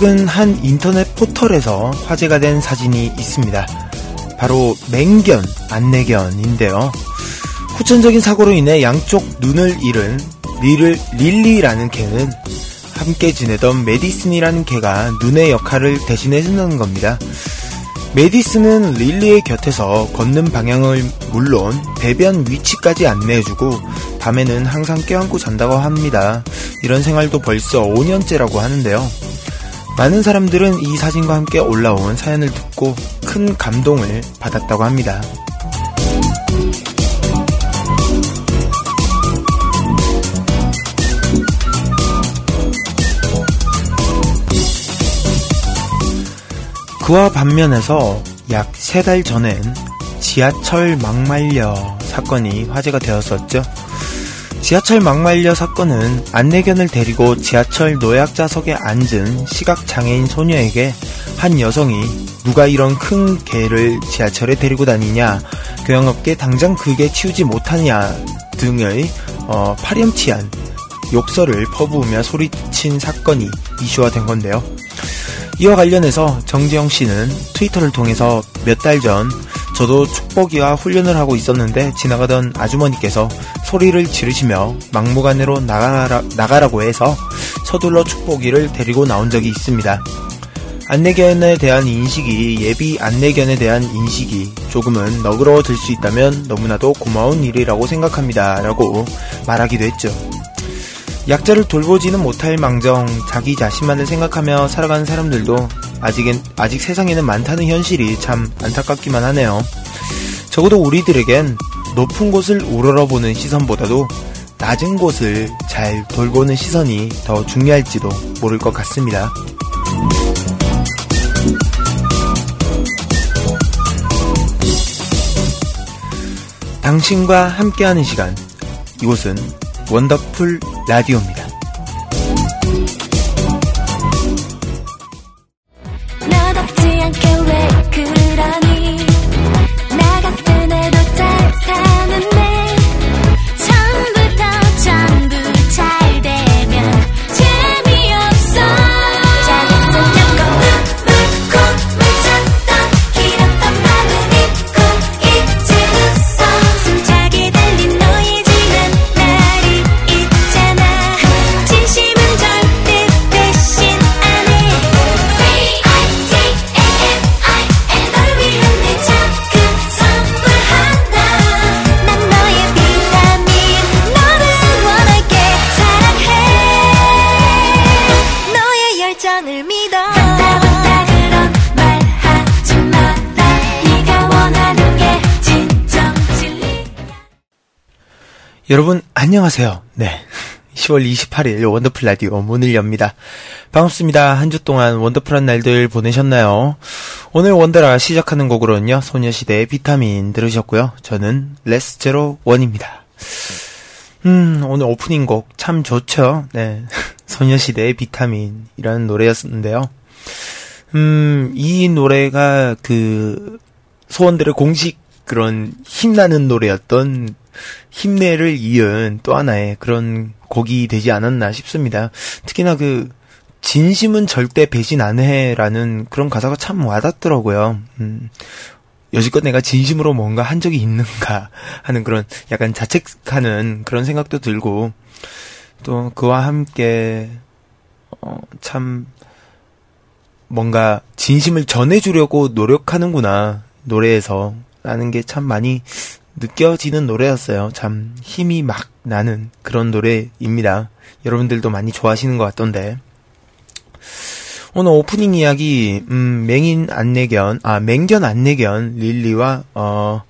최근 한 인터넷 포털에서 화제가 된 사진이 있습니다. 바로 맹견, 안내견인데요. 후천적인 사고로 인해 양쪽 눈을 잃은 릴, 릴리라는 개는 함께 지내던 메디슨이라는 개가 눈의 역할을 대신해주는 겁니다. 메디슨은 릴리의 곁에서 걷는 방향을 물론 배변 위치까지 안내해주고 밤에는 항상 껴안고 잔다고 합니다. 이런 생활도 벌써 5년째라고 하는데요. 많은 사람들은 이 사진과 함께 올라온 사연을 듣고 큰 감동을 받았다고 합니다. 그와 반면에서 약 세 달 전엔 지하철 막말려 사건이 화제가 되었었죠. 지하철 막말려 사건은 안내견을 데리고 지하철 노약자석에 앉은 시각장애인 소녀에게 한 여성이 누가 이런 큰 개를 지하철에 데리고 다니냐, 교양업계 당장 그게 치우지 못하냐 등의 어, 파렴치한 욕설을 퍼부으며 소리친 사건이 이슈화된 건데요. 이와 관련해서 정재영 씨는 트위터를 통해서 몇 달 전 저도 축복이와 훈련을 하고 있었는데 지나가던 아주머니께서 소리를 지르시며 막무가내로 나가라, 나가라고 해서 서둘러 축복이를 데리고 나온 적이 있습니다. 안내견에 대한 인식이 예비 안내견에 대한 인식이 조금은 너그러워질 수 있다면 너무나도 고마운 일이라고 생각합니다. 라고 말하기도 했죠. 약자를 돌보지는 못할 망정 자기 자신만을 생각하며 살아가는 사람들도 아직은 아직 세상에는 많다는 현실이 참 안타깝기만 하네요. 적어도 우리들에겐 높은 곳을 우러러보는 시선보다도 낮은 곳을 잘 돌보는 시선이 더 중요할지도 모를 것 같습니다. 당신과 함께하는 시간 이곳은 원더풀 라디오입니다. 여러분 안녕하세요. 네. 10월 28일 원더풀 라디오 문을 엽니다. 반갑습니다. 한 주 동안 원더풀한 날들 보내셨나요? 오늘 원더라 시작하는 곡으로는요. 소녀시대의 비타민 들으셨고요. 저는 레스 제로 원입니다. 음, 오늘 오프닝 곡 참 좋죠. 네. 소녀시대의 비타민이라는 노래였는데요. 음, 이 노래가 그 소원들의 공식 그런 힘나는 노래였던 힘내를 이은 또 하나의 그런 곡이 되지 않았나 싶습니다. 특히나 그 진심은 절대 배신 안 해라는 그런 가사가 참 와닿더라고요. 음, 여지껏 내가 진심으로 뭔가 한 적이 있는가 하는 그런 약간 자책하는 그런 생각도 들고 또 그와 함께 어, 참 뭔가 진심을 전해주려고 노력하는구나 노래에서 라는 게 참 많이 느껴지는 노래였어요. 참 힘이 막 나는 그런 노래입니다. 여러분들도 많이 좋아하시는 것 같던데. 오늘 오프닝 이야기, 음, 맹인 안내견, 아, 맹견 안내견, 릴리와, 어,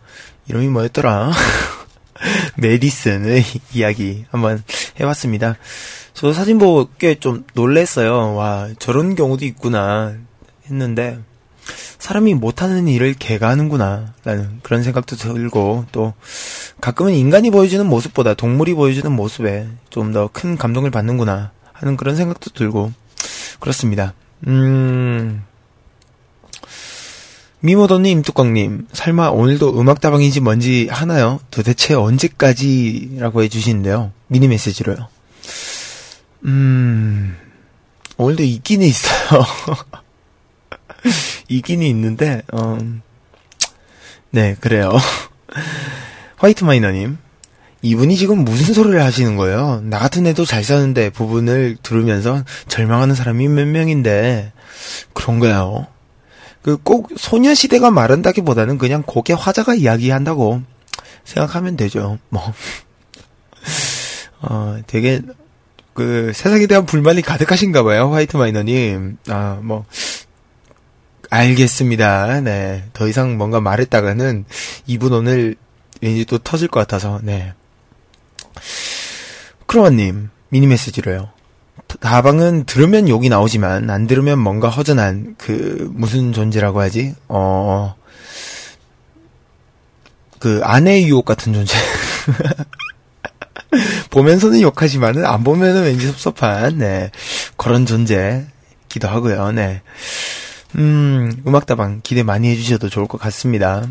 이름이 뭐였더라? 메디슨의 이야기 한번 해봤습니다. 저 사진 보고 꽤 좀 놀랬어요. 와, 저런 경우도 있구나 했는데, 사람이 못하는 일을 개가 하는구나, 라는 그런 생각도 들고, 또, 가끔은 인간이 보여주는 모습보다 동물이 보여주는 모습에 좀 더 큰 감동을 받는구나, 하는 그런 생각도 들고, 그렇습니다. 음, 미모더님, 뚜껑님, 설마 오늘도 음악다방인지 뭔지 하나요? 도대체 언제까지? 라고 해주시는데요. 미니 메시지로요. 음, 오늘도 있기는 있어요. 있기는 있는데, 어, 네, 그래요. 화이트 마이너님. 이분이 지금 무슨 소리를 하시는 거예요? 나 같은 애도 잘 사는데 부분을 들으면서 절망하는 사람이 몇 명인데, 그런가요? 그 꼭 소녀시대가 말한다기보다는 그냥 곡의 화자가 이야기한다고 생각하면 되죠. 뭐. 어, 되게, 그, 세상에 대한 불만이 가득하신가 봐요, 화이트 마이너님. 아, 뭐, 알겠습니다. 네. 더 이상 뭔가 말했다가는 이분 오늘 왠지 또 터질 것 같아서, 네. 크로아님, 미니 메시지로요. 다방은 들으면 욕이 나오지만, 안 들으면 뭔가 허전한, 그, 무슨 존재라고 하지? 어, 그, 아내의 유혹 같은 존재. 보면서는 욕하지만은, 안 보면은 왠지 섭섭한, 네. 그런 존재 기도 하고요, 네. 음, 음악다방 기대 많이 해주셔도 좋을 것 같습니다.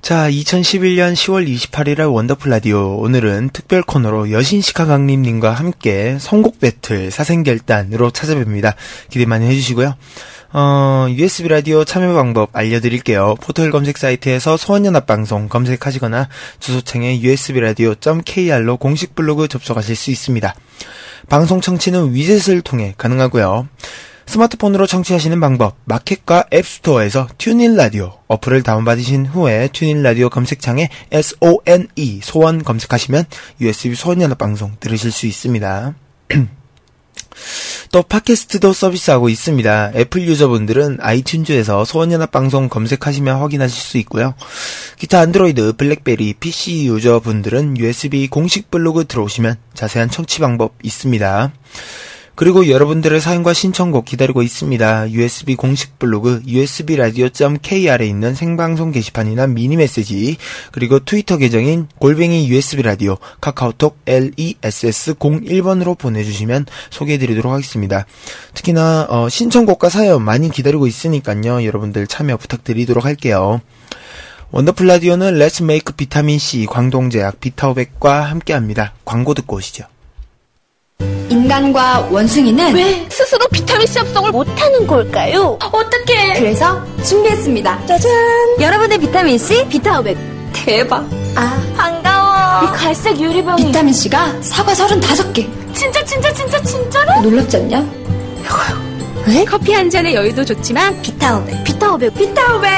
자, 2011년 10월 28일의 원더풀 라디오. 오늘은 특별 코너로 여신 시카 강림님과 함께 선곡 배틀 사생결단으로 찾아뵙니다. 기대 많이 해주시고요. 어, USB 라디오 참여 방법 알려드릴게요. 포털 검색 사이트에서 소원연합방송 검색하시거나 주소창에 usbradio.kr로 공식 블로그 접속하실 수 있습니다. 방송 청취는 위젯을 통해 가능하고요. 스마트폰으로 청취하시는 방법, 마켓과 앱스토어에서 TuneIn 라디오 어플을 다운받으신 후에 TuneIn 라디오 검색창에 SONE 소원 검색하시면 USB 소원연합 방송 들으실 수 있습니다. 또 팟캐스트도 서비스하고 있습니다. 애플 유저분들은 아이튠즈에서 소원연합 방송 검색하시면 확인하실 수 있고요. 기타 안드로이드, 블랙베리, PC 유저분들은 USB 공식 블로그 들어오시면 자세한 청취 방법 있습니다. 그리고 여러분들의 사연과 신청곡 기다리고 있습니다. USB 공식 블로그 usbradio.kr에 있는 생방송 게시판이나 미니 메시지 그리고 트위터 계정인 골뱅이 USB 라디오 카카오톡 LESS01번으로 보내주시면 소개해드리도록 하겠습니다. 특히나 어, 신청곡과 사연 많이 기다리고 있으니까요. 여러분들 참여 부탁드리도록 할게요. 원더풀 라디오는 Let's make 비타민 C 광동제약 비타오백과 함께합니다. 광고 듣고 오시죠. 인간과 원숭이는 왜 스스로 비타민C 합성을 못하는 걸까요? 어떻게? 그래서 준비했습니다. 짜잔! 여러분의 비타민C 비타오백 대박! 아 반가워! 이 갈색 유리병이 비타민C가 사과 35개 진짜 진짜 진짜 진짜로? 놀랍지 않냐? 왜? 커피 한 잔의 여유도 좋지만 비타오백 비타오백 비타오백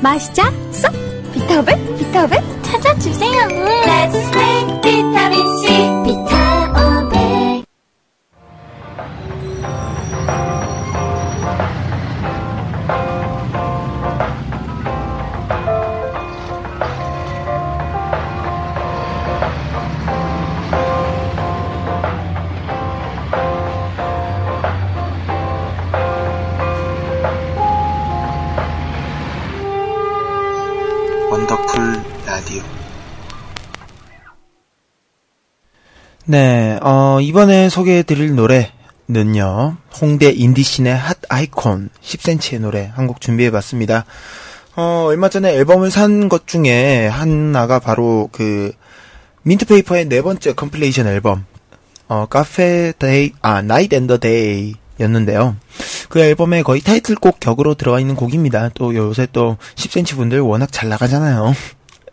마시자 쏙! 비타오백 비타오백 찾아주세요 Let's make 비타민C 비타 네, 어, 이번에 소개해드릴 노래는요, 홍대 인디 scene의 hot 아이콘 10cm의 노래 한 곡 준비해봤습니다. 어, 얼마 전에 앨범을 산 것 중에 하나가 바로 그, 민트페이퍼의 네 번째 compilation 앨범, 어, 카페 day, 아, night and day 였는데요. 그 앨범에 거의 타이틀곡 격으로 들어가 있는 곡입니다. 또 요새 또 10cm 분들 워낙 잘 나가잖아요.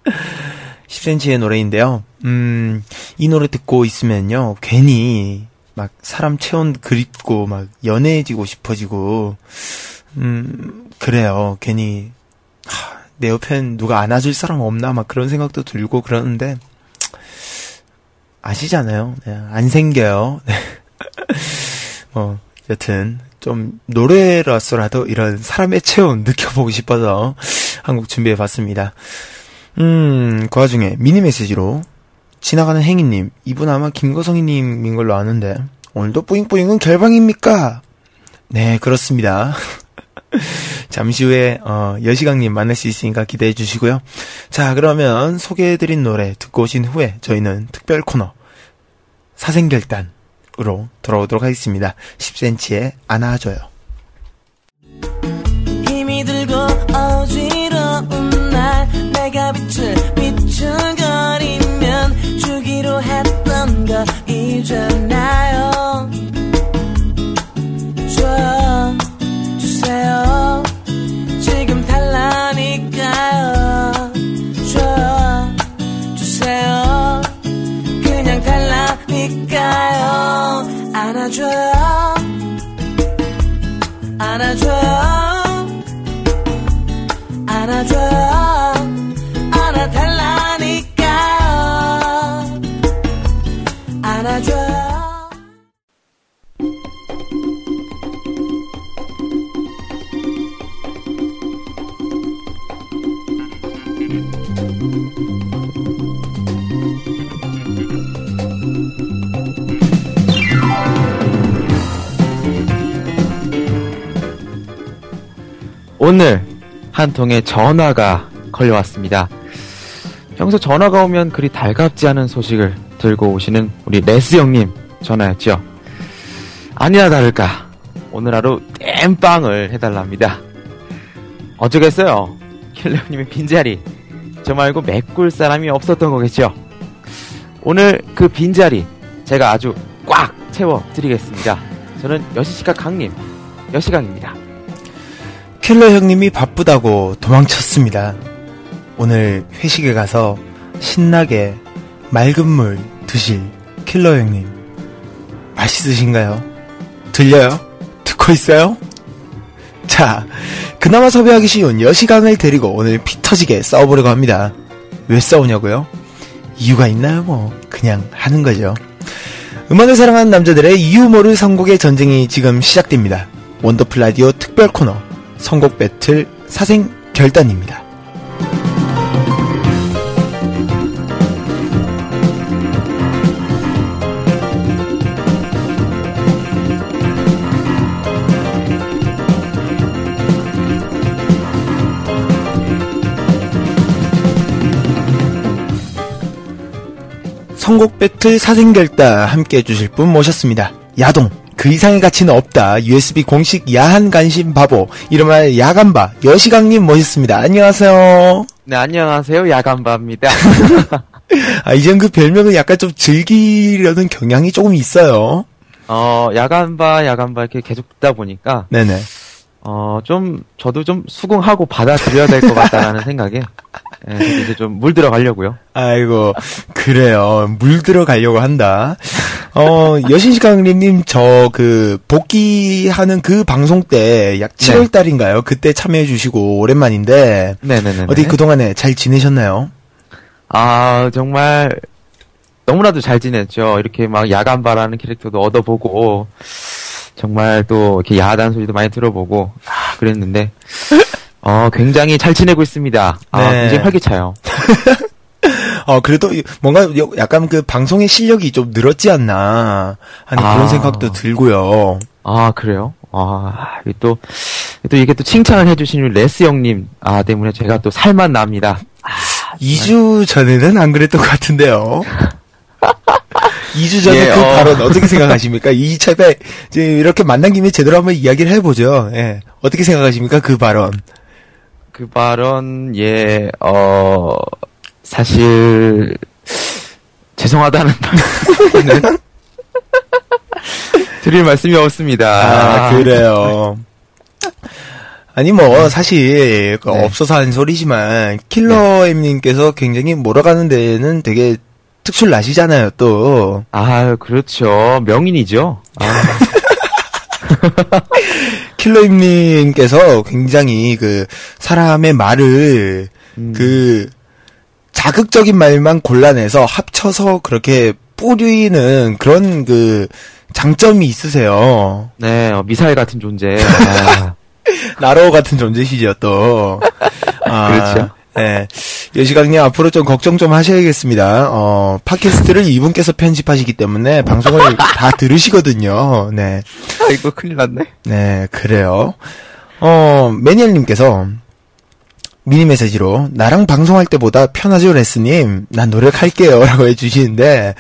10cm의 노래인데요. 음, 이 노래 듣고 있으면요. 괜히 막 사람 체온 그립고 막 연애해지고 싶어지고 음, 그래요. 괜히 하, 내 옆엔 누가 안아줄 사람 없나 막 그런 생각도 들고 그러는데 아시잖아요. 네, 안 생겨요. 네. 뭐 여튼 좀 노래로서라도 이런 사람의 체온 느껴보고 싶어서 한곡 준비해봤습니다. 음, 그 와중에 미니 메시지로 지나가는 행인님, 이분 아마 김거성이님인 걸로 아는데 오늘도 뿌잉뿌잉은 결방입니까? 네, 그렇습니다. 잠시 후에 어, 여시강님 만날 수 있으니까 기대해 주시고요. 자, 그러면 소개해드린 노래 듣고 오신 후에 저희는 특별 코너 사생결단으로 돌아오도록 하겠습니다. 10cm의 안아줘요. 힘이 들고 날 내가 빛을 비추 한 통의 전화가 걸려왔습니다. 평소 전화가 오면 그리 달갑지 않은 소식을 들고 오시는 우리 레스 형님 전화였죠. 아니나 다를까 오늘 하루 땜빵을 해달랍니다. 어쩌겠어요. 킬러 형님의 빈자리 저 말고 메꿀 사람이 없었던 거겠죠. 오늘 그 빈자리 제가 아주 꽉 채워드리겠습니다. 저는 여시시카 강님 여시강입니다. 킬러 형님이 바쁘다고 도망쳤습니다. 오늘 회식에 가서 신나게 맑은 물 드실 킬러 형님. 맛있으신가요? 들려요? 듣고 있어요? 자, 그나마 섭외하기 쉬운 여시강을 데리고 오늘 피 터지게 싸워보려고 합니다. 왜 싸우냐고요? 이유가 있나요? 뭐, 그냥 하는 거죠. 음악을 사랑하는 남자들의 이유 모를 선곡의 전쟁이 지금 시작됩니다. 원더풀 라디오 특별 코너, 선곡 배틀 사생 결단입니다. 선곡 배틀 사생결단 함께 해주실 분 모셨습니다. 야동. 그 이상의 가치는 없다. USB 공식 야한 간신 바보. 이름하여 야간바. 여시강님 모셨습니다. 안녕하세요. 네 안녕하세요 야간바입니다. 아, 이젠 그 별명을 약간 좀 즐기려는 경향이 조금 있어요. 어, 야간바, 야간바 이렇게 계속 듣다 보니까, 네네. 어, 좀, 저도 좀 수긍하고 받아들여야 될 것 같다라는 생각에, 예, 저도 이제 좀 물들어 가려고요. 아이고, 그래요. 물 들어 가려고 한다. 어, 여신시강님, 저, 그, 복귀하는 그 방송 때, 약 7월달인가요? 그때 참여해주시고, 오랜만인데, 네네네. 어디 그동안에 잘 지내셨나요? 아, 정말, 너무나도 잘 지냈죠. 이렇게 막 야간바라는 캐릭터도 얻어보고, 정말 또 이렇게 야하다는 소리도 많이 들어보고, 아, 그랬는데, 어, 굉장히 잘 지내고 있습니다. 아, 네. 굉장히 활기차요. 어, 그래도 뭔가 여- 약간 그 방송의 실력이 좀 늘었지 않나 하는 그런 아. 생각도 들고요. 아, 그래요? 아, 또, 또 이게 또 칭찬을 해주신 우리 레스 형님, 아, 때문에 제가 또 살만 납니다. 2주 전에는 안 그랬던 것 같은데요. 2주 전에 예, 그 어. 발언 어떻게 생각하십니까? 이 차에 이렇게 만난 김에 제대로 한번 이야기를 해보죠. 예. 어떻게 생각하십니까? 그 발언. 그 발언, 예, 어, 사실, 죄송하다는 말씀은 드릴 말씀이 없습니다. 아, 그래요. 아니 뭐 사실 그 네. 없어서 한 소리지만 킬러엠님께서 굉장히 몰아가는 데는 되게 특출 나시잖아요 또 아, 그렇죠. 명인이죠. 아, 킬러임님께서 굉장히 그 사람의 말을 음. 그 자극적인 말만 골라내서 합쳐서 그렇게 뿌리는 그런 그 장점이 있으세요. 네, 어, 미사일 같은 존재. 아, 나로 같은 존재시죠 또. 아, 그렇죠. 네. 여시강님 앞으로 좀 걱정 좀 하셔야겠습니다. 어, 팟캐스트를 이분께서 편집하시기 때문에 방송을 다 들으시거든요. 네. 아이고, 큰일 났네. 네, 그래요. 어, 매니엘님께서 미니 메시지로 나랑 방송할 때보다 편하죠, 레스님. 난 노력할게요. 라고 해주시는데,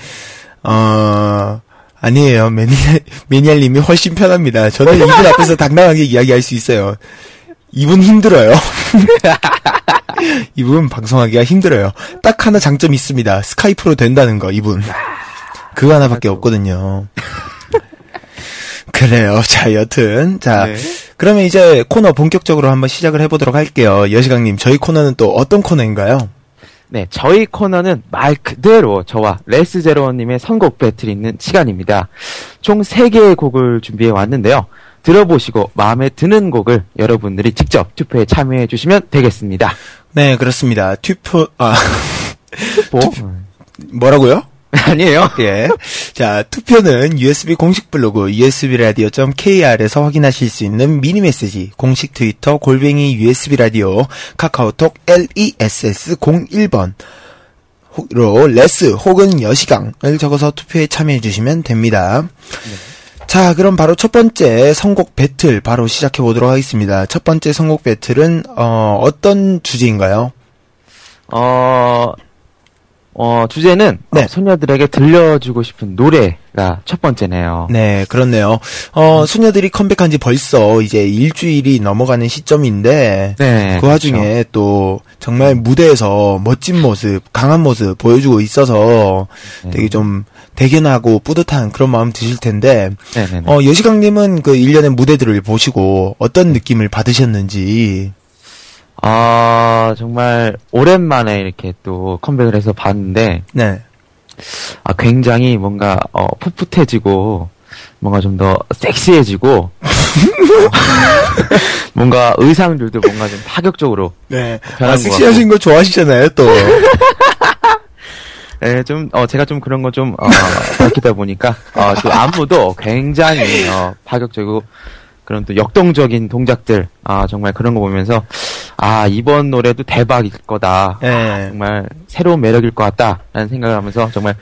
어, 아니에요. 매니엘, 매니엘님이 훨씬 편합니다. 저는 이분 앞에서 당당하게 이야기할 수 있어요. 이분 힘들어요. 이분 방송하기가 힘들어요. 딱 하나 장점이 있습니다. 스카이프로 된다는 거, 이분. 그거 하나밖에 없거든요. 그래요. 자, 여튼. 자, 네. 그러면 이제 코너 본격적으로 한번 시작을 해보도록 할게요. 여시강님, 저희 코너는 또 어떤 코너인가요? 네, 저희 코너는 말 그대로 저와 레스제로님의 선곡 배틀이 있는 시간입니다. 총 3개의 곡을 준비해 왔는데요. 들어보시고 마음에 드는 곡을 여러분들이 직접 투표에 참여해 주시면 되겠습니다. 네, 그렇습니다. 투표, 아, 뭐? 뭐라고요? 아니에요. 예. 자, 투표는 USB 공식 블로그 usbradio.kr에서 확인하실 수 있는 미니 메시지, 공식 트위터 골뱅이 usbradio, 카카오톡 less01번, 로 레스 혹은 여시강을 적어서 투표에 참여해 주시면 됩니다. 자, 그럼 바로 첫 번째 선곡 배틀 바로 시작해 보도록 하겠습니다. 첫 번째 선곡 배틀은 어, 어떤 주제인가요? 어, 어, 주제는 네. 어, 소녀들에게 들려주고 싶은 노래가 첫 번째네요. 네, 그렇네요. 어, 소녀들이 컴백한 지 벌써 이제 일주일이 넘어가는 시점인데, 네, 그 와중에 또 정말 무대에서 멋진 모습, 강한 모습 보여주고 있어서 네. 되게 좀 대견하고 뿌듯한 그런 마음 드실 텐데, 네네네. 어, 여시강님은 그 일련의 무대들을 보시고 어떤 느낌을 받으셨는지, 아, 정말 오랜만에 이렇게 또 컴백을 해서 봤는데, 네. 아, 굉장히 뭔가, 어, 풋풋해지고, 뭔가 좀 더 섹시해지고, 뭔가 의상들도 뭔가 좀 파격적으로, 네. 아, 것 섹시하신 거 좋아하시잖아요, 또. 예, 좀, 어, 제가 좀 그런 거 좀, 어, 밝히다 보니까, 어, 또 안무도 굉장히, 어, 파격적이고, 그런 또 역동적인 동작들, 아, 정말 그런 거 보면서, 아, 이번 노래도 대박일 거다. 네. 정말 새로운 매력일 것 같다라는 생각을 하면서 정말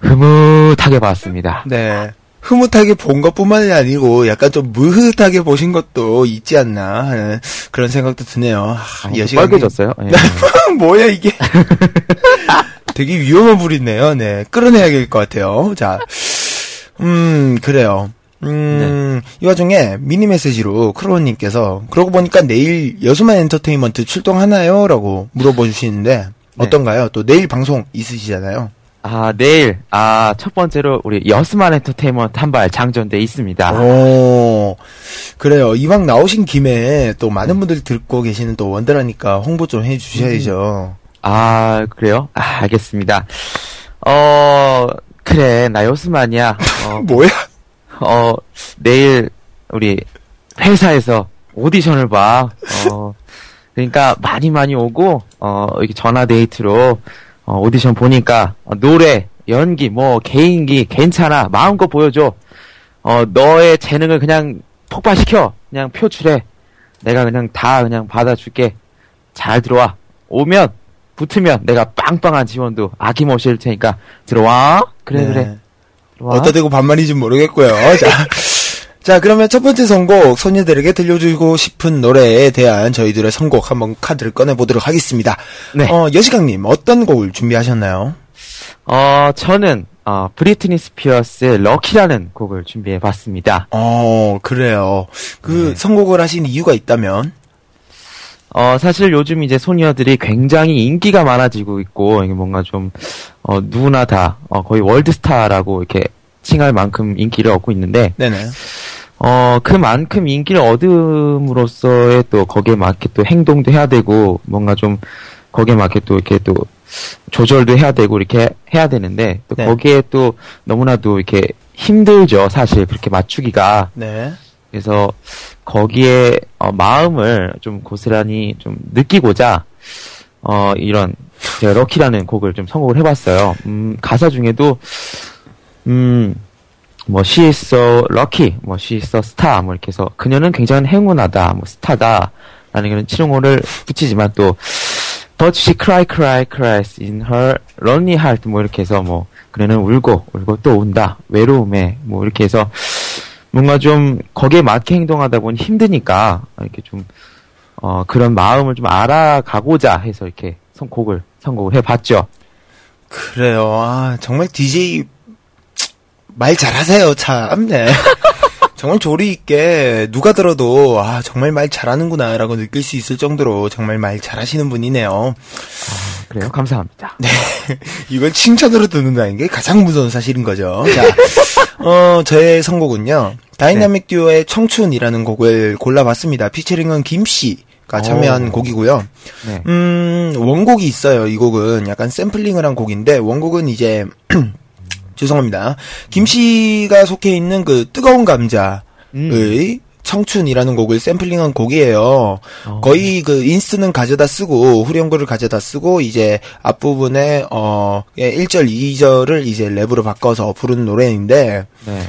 흐뭇하게 봤습니다. 네. 흐뭇하게 본 것뿐만이 아니고 약간 좀 무흐하게 보신 것도 있지 않나 하는 그런 생각도 드네요. 아, 아, 여시간이- 빨개졌어요. 예. 뭐야 이게? 되게 위험한 불이네요. 네, 끌어내야 될 것 같아요. 자, 음 그래요. 음, 이 와중에 미니 메시지로 크로우님께서 그러고 보니까 내일 여수만 엔터테인먼트 출동하나요? 라고 물어봐 주시는데 어떤가요? 또 내일 방송 있으시잖아요. 아, 내일, 아, 첫 번째로 우리 여스만 엔터테인먼트 한 발 장전돼 있습니다. 오, 그래요. 이왕 나오신 김에 또 많은 분들이 듣고 계시는 또 원더라니까 홍보 좀 해주셔야죠. 아, 그래요? 아, 알겠습니다. 어, 그래, 나 여스만이야. 어, 뭐야? 어, 내일 우리 회사에서 오디션을 봐. 어, 그러니까 많이 많이 오고, 어, 이렇게 전화 데이트로, 어, 오디션 보니까, 어, 노래, 연기, 뭐, 개인기, 괜찮아. 마음껏 보여줘. 어, 너의 재능을 그냥 폭발시켜. 그냥 표출해. 내가 그냥 다 그냥 받아줄게. 잘 들어와. 오면, 붙으면 내가 빵빵한 지원도 아낌없이 할 테니까 들어와. 그래, 네. 그래. 어디다 대고 반말인지 모르겠고요. 자, 자, 그러면 첫 번째 선곡, 소녀들에게 들려주고 싶은 노래에 대한 저희들의 선곡 한번 카드를 꺼내 보도록 하겠습니다. 네. 어, 여시강님, 어떤 곡을 준비하셨나요? 어, 저는, 어, 브리트니 스피어스의 럭키라는 곡을 준비해 봤습니다. 어, 그래요. 그 네. 선곡을 하신 이유가 있다면? 어, 사실 요즘 이제 소녀들이 굉장히 인기가 많아지고 있고, 이게 뭔가 좀, 어, 누구나 다, 어, 거의 월드스타라고 이렇게 칭할 만큼 인기를 얻고 있는데, 네네. 어, 그만큼 인기를 얻음으로써의 또 거기에 맞게 또 행동도 해야 되고, 뭔가 좀 거기에 맞게 또 이렇게 또 조절도 해야 되고 이렇게 해야 되는데, 또 네. 거기에 또 너무나도 이렇게 힘들죠, 사실 그렇게 맞추기가. 네. 그래서 거기에 어, 마음을 좀 고스란히 좀 느끼고자 어 이런 제가 럭키라는 곡을 좀 선곡을 해봤어요. 음 가사 중에도 음 뭐 she is so lucky, 뭐 she is so star 뭐 이렇게 해서 그녀는 굉장히 행운하다, 뭐 스타다 라는 그런 칭호를 붙이지만 또 but she cry cry cries in her lonely heart 뭐 이렇게 해서 뭐 그녀는 울고 울고 또 운다 외로움에 뭐 이렇게 해서 뭔가 좀 거기에 맞게 행동하다 보니 힘드니까 이렇게 좀 어, 그런 마음을 좀 알아가고자 해서 이렇게 선곡을 선곡을 해봤죠. 그래요. 아, 정말 DJ 말 잘하세요, 참. 네. 정말 조리 있게 누가 들어도 아, 정말 말 잘하는구나라고 느낄 수 있을 정도로 정말 말 잘하시는 분이네요. 그래요. 감사합니다. 이건 칭찬으로 듣는다는 게 가장 무서운 사실인 거죠. 자, 어, 저의 선곡은요. 다이나믹 듀오의 청춘이라는 곡을 골라봤습니다. 피처링은 김 씨 가 참여한 오. 곡이고요. 네. 음, 원곡이 있어요. 이 곡은 약간 샘플링을 한 곡인데 원곡은 이제 죄송합니다. 김 씨가 속해 있는 그 뜨거운 감자의 음. 청춘이라는 곡을 샘플링한 곡이에요. 어. 거의 그 inst는 가져다 쓰고 후렴구를 가져다 쓰고 이제 앞부분에 어 1절 2절을 이제 랩으로 바꿔서 부르는 노래인데 네.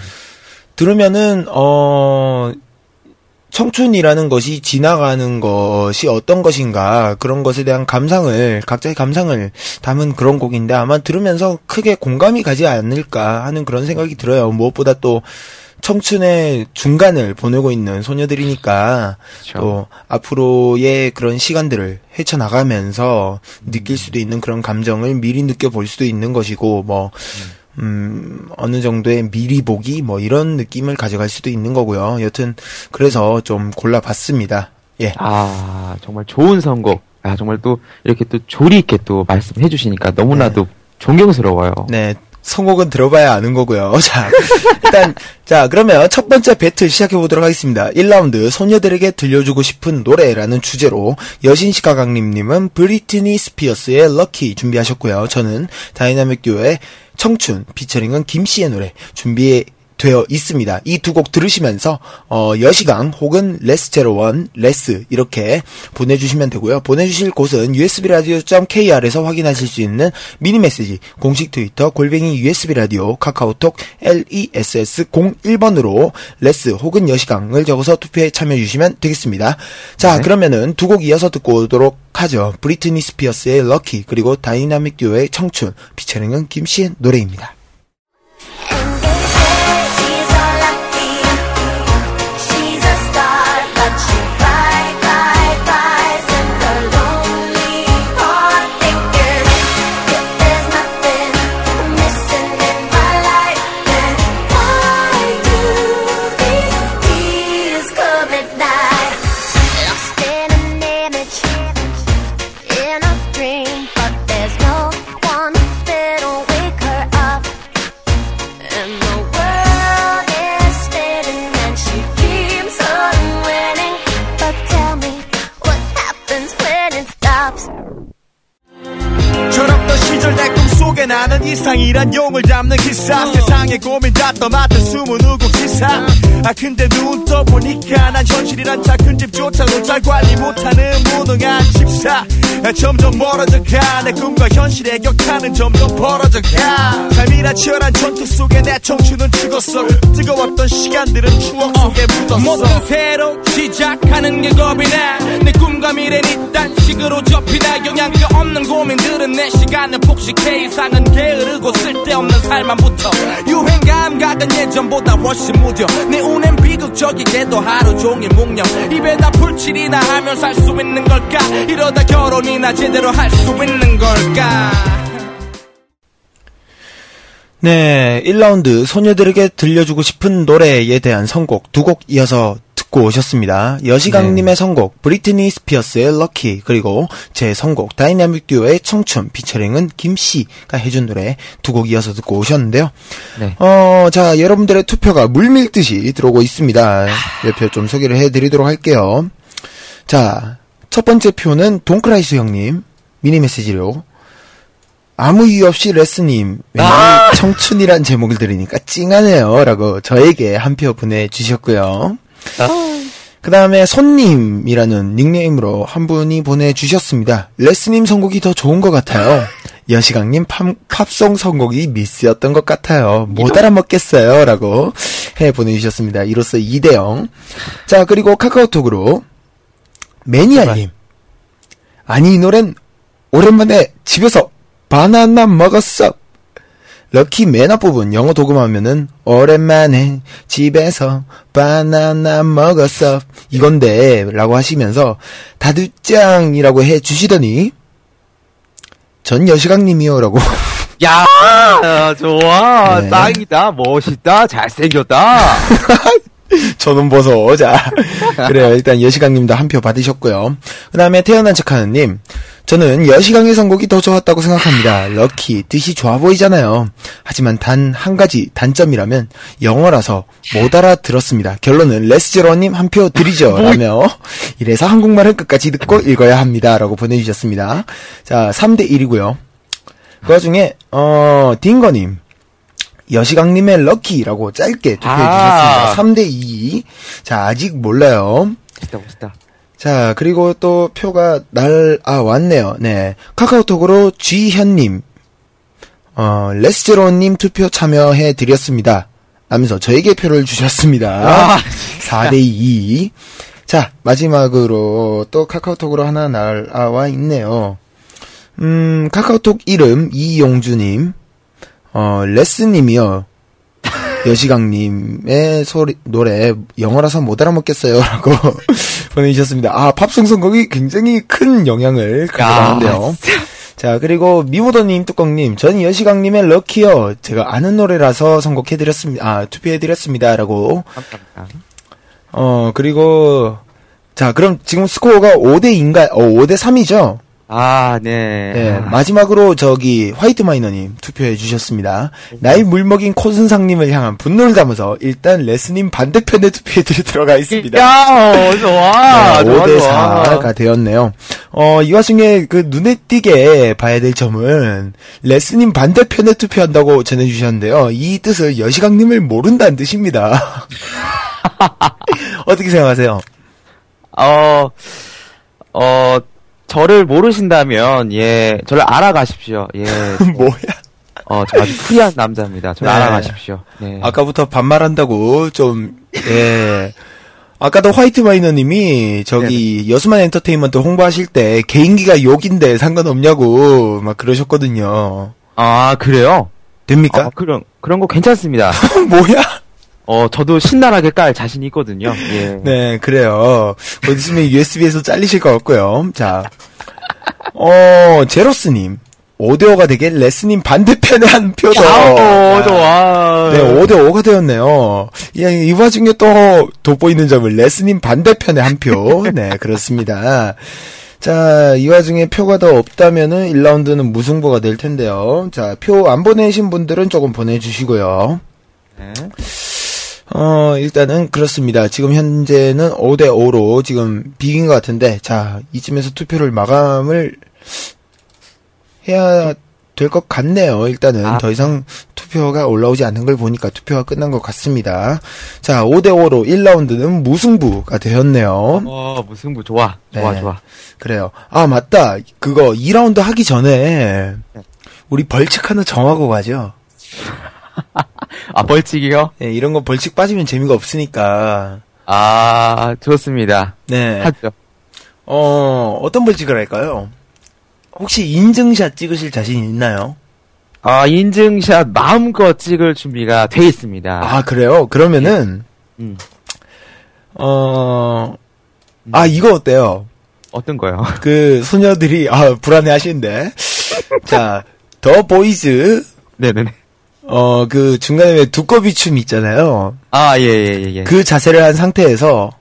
들으면은 어 청춘이라는 것이 지나가는 것이 어떤 것인가 그런 것에 대한 감상을 각자의 감상을 담은 그런 곡인데 아마 들으면서 크게 공감이 가지 않을까 하는 그런 생각이 들어요. 무엇보다 또 청춘의 중간을 보내고 있는 소녀들이니까 그쵸. 또 앞으로의 그런 시간들을 헤쳐나가면서 느낄 수도 있는 그런 감정을 미리 느껴볼 수도 있는 것이고 뭐 음, 어느 정도의 미리 보기 뭐 이런 느낌을 가져갈 수도 있는 거고요. 여튼 그래서 좀 골라봤습니다. 예. 아, 정말 좋은 선곡. 아, 정말 또 이렇게 또 조리 있게 또 말씀해 주시니까 너무나도 존경스러워요. 네. 선곡은 들어봐야 아는 거고요. 자, 일단 자, 그러면 첫 번째 배틀 시작해 보도록 하겠습니다. 1라운드 소녀들에게 들려주고 싶은 노래라는 주제로 여신시가강님 님은 브리트니 스피어스의 럭키 준비하셨고요. 저는 다이나믹 듀오의 청춘 피처링은 김씨의 노래 준비해 되어 있습니다. 이 두 곡 들으시면서 어, 여시강 혹은 레스제로원 레스 이렇게 보내주시면 되고요. 보내주실 곳은 usbradio.kr에서 확인하실 수 있는 미니 메시지 공식 트위터 골뱅이 usbradio 카카오톡 less 01번으로 레스 혹은 여시강을 적어서 투표에 참여해 주시면 되겠습니다. 자 네. 그러면은 두 곡 이어서 듣고 오도록 하죠. 브리트니 스피어스의 Lucky 그리고 다이나믹 듀오의 청춘 피처링은 김씨의 노래입니다. 속에 나는 이상이란 용을 잡는 기사. 세상의 고민 다 떠맡은 숨은 우국 기사. 아 근데 눈 떠보니까 난 현실이란 작은 집조차도 잘 관리 못하는 무능한 집사. 아, 점점 멀어져가. 내 꿈과 현실의 격차는 점점 벌어져가. 삶이란 치열한 전투 속에 내 청춘은 죽었어. 뜨거웠던 시간들은 추억 속에 묻었어. 뭐든 새로 시작하는 게 겁이 나내 꿈과 미래는 이딴 식으로 시간을 폭식해 이상은 게으르고 쓸데없는 삶만 붙어. 유행 감각은 예전보다 훨씬 무뎌. 내 운엔 비극적이게도 하루 종일 묵념. 입에다 풀칠이나 하면 살 수 있는 걸까? 이러다 결혼이나 제대로 할 수 있는 걸까? 네, 1라운드 소녀들에게 들려주고 싶은 노래에 대한 선곡 두 곡 이어서 듣고 오셨습니다. 여시강님의 선곡 브리트니 스피어스의 럭키 그리고 제 선곡 다이나믹 듀오의 청춘 피처링은 김씨가 해준 노래 두 곡 이어서 듣고 오셨는데요. 네. 어, 자 여러분들의 투표가 물밀듯이 들어오고 있습니다. 몇 표 좀 소개를 해드리도록 할게요. 자, 첫 번째 표는 동크라이스 형님 미니 메시지로 아무 이유 없이 레스님 왠지 청춘이란 제목을 들으니까 찡하네요라고 저에게 한 표 보내주셨고요. 그 다음에 손님이라는 닉네임으로 한 분이 보내주셨습니다. 레스님 선곡이 더 좋은 것 같아요. 여시강님 팝, 팝송 선곡이 미스였던 것 같아요. 못 알아먹겠어요. 라고 해 보내주셨습니다. 이로써 2대0. 자, 그리고 카카오톡으로 매니아님. 아니, 이 노래는 오랜만에 집에서 바나나 먹었어. 럭키 맨 앞부분 영어 녹음하면은 오랜만에 집에서 바나나 먹었어 이건데 라고 하시면서 다들 짱이라고 해 주시더니 전 여시강님이요 라고 야, 아, 좋아. 네. 짱이다. 멋있다. 잘생겼다. 저는 보소 자 그래요 일단 여시강님도 한 표 받으셨고요 그 다음에 태어난 척하는님 저는 여시강의 선곡이 더 좋았다고 생각합니다 럭키 뜻이 좋아 보이잖아요 하지만 단 한 가지 단점이라면 영어라서 못 알아들었습니다 결론은 레스제로님 한 표 드리죠 라며 이래서 한국말은 끝까지 듣고 읽어야 합니다 라고 보내주셨습니다 자 3대 1이고요 그 와중에 어 딩거님 여시강님의 럭키라고 짧게 투표해 아. 주셨습니다. 3대 2. 자, 아직 몰라요. 멋있다, 멋있다. 자, 그리고 또 표가 날, 아, 왔네요. 네. 카카오톡으로 쥐현님, 어, 레스제로님 투표 참여해 드렸습니다. 라면서 저에게 표를 주셨습니다. 아, 4대 2. 자, 마지막으로 또 카카오톡으로 하나 날아와 있네요. 음, 카카오톡 이름 이용주님, 어, 레스님이요. 여시강님의 소리, 노래, 영어라서 못 알아먹겠어요. 라고 보내주셨습니다. 아, 팝송 선곡이 굉장히 큰 영향을 가져가는데요. 자, 그리고 미모더님, 뚜껑님, 전 여시강님의 럭키요. 제가 아는 노래라서 선곡해드렸습니다. 아, 투표해드렸습니다. 라고. 어, 그리고, 자, 그럼 지금 스코어가 5대2인가, 어, 5대3이죠? 아, 네. 네, 마지막으로 저기 화이트 마이너님 투표해 주셨습니다. 나이 물먹인 코순상님을 향한 분노를 담아서 일단 레스님 반대편에 투표해 드리도록 하겠습니다. 야, 어, 좋아. 네, 좋아, 5대 좋아. 4가 되었네요. 어, 이 와중에 그 눈에 띄게 봐야 될 점은 레스님 반대편에 투표한다고 전해주셨는데요. 이 뜻을 여시강님을 모른다는 뜻입니다. 어떻게 생각하세요? 어, 어, 저를 모르신다면, 예, 저를 알아가십시오. 예. 뭐야? 어, 저 아주 프리한 남자입니다. 저를 네. 알아가십시오. 네. 아까부터 반말한다고 좀, 예. 아까도 화이트 마이너님이 저기 여수만 엔터테인먼트 홍보하실 때 개인기가 욕인데 상관없냐고 막 그러셨거든요. 아, 그래요? 됩니까? 아, 그런, 그런 거 괜찮습니다. 뭐야? 어, 저도 신랄하게 깔 자신이 있거든요. 예. 네, 그래요. 곧 있으면 USB에서 잘리실 것 같고요. 자, 어, 제로스님. 5대5가 되게 레스님 반대편에 한 표 더. 아, 야. 좋아. 네, 5대5가 되었네요. 예, 이 와중에 또 돋보이는 점은 레스님 반대편에 한 표. 네, 그렇습니다. 자, 이 와중에 표가 더 없다면은 1라운드는 무승부가 될 텐데요. 자, 표 안 보내신 분들은 조금 보내주시고요. 네. 어, 일단은 그렇습니다. 지금 현재는 5대5로 지금 비긴 것 같은데, 자, 이쯤에서 투표를 마감을 해야 될 것 같네요. 일단은 아. 더 이상 투표가 올라오지 않는 걸 보니까 투표가 끝난 것 같습니다. 자, 5대5로 1라운드는 무승부가 되었네요. 어, 무승부 좋아. 좋아, 네. 좋아. 그래요. 아, 맞다. 그거 2라운드 하기 전에 네. 우리 벌칙 하나 정하고 가죠. 아, 벌칙이요? 네, 이런 거 벌칙 빠지면 재미가 없으니까. 아, 좋습니다. 네. 하죠. 어, 어떤 벌칙을 할까요? 혹시 인증샷 찍으실 자신 있나요? 아, 인증샷 마음껏 찍을 준비가 돼 있습니다. 아, 그래요? 그러면은, 음. 어, 아, 이거 어때요? 어떤 거요? 그, 소녀들이, 아, 불안해 하시는데. 자, 더 보이즈, 네네네. 어, 그, 중간에 왜 두꺼비 춤 있잖아요. 아, 예, 예, 예, 예. 그 자세를 한 상태에서,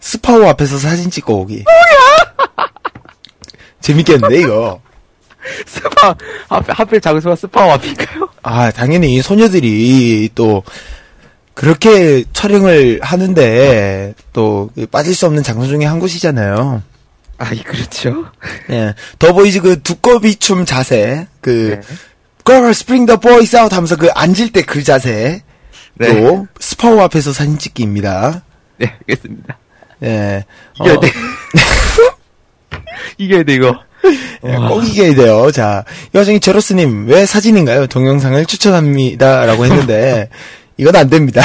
스파오 앞에서 사진 찍고 오기. 뭐야! 재밌겠는데, 이거? 스파, 하필, 하필 장소가 스파오 앞인가요? 아, 당연히 소녀들이 또 그렇게 촬영을 하는데 또 빠질 수 없는 장소 중에 한 곳이잖아요. 아, 예, 그렇죠. 예. The Boys 그 두꺼비 춤 자세, 그 네. Girls bring the boys out 하면서 그 앉을 때 그 자세. 네. 또 스파오 앞에서 사진 찍기입니다. 네, 알겠습니다. 예. 이겨야 어, 돼. 이겨야 돼, 이거. 예, 꼭 이겨야 돼요. 자, 이 와중에 제로스님, 왜 사진인가요? 동영상을 추천합니다. 라고 했는데, 이건 안 됩니다.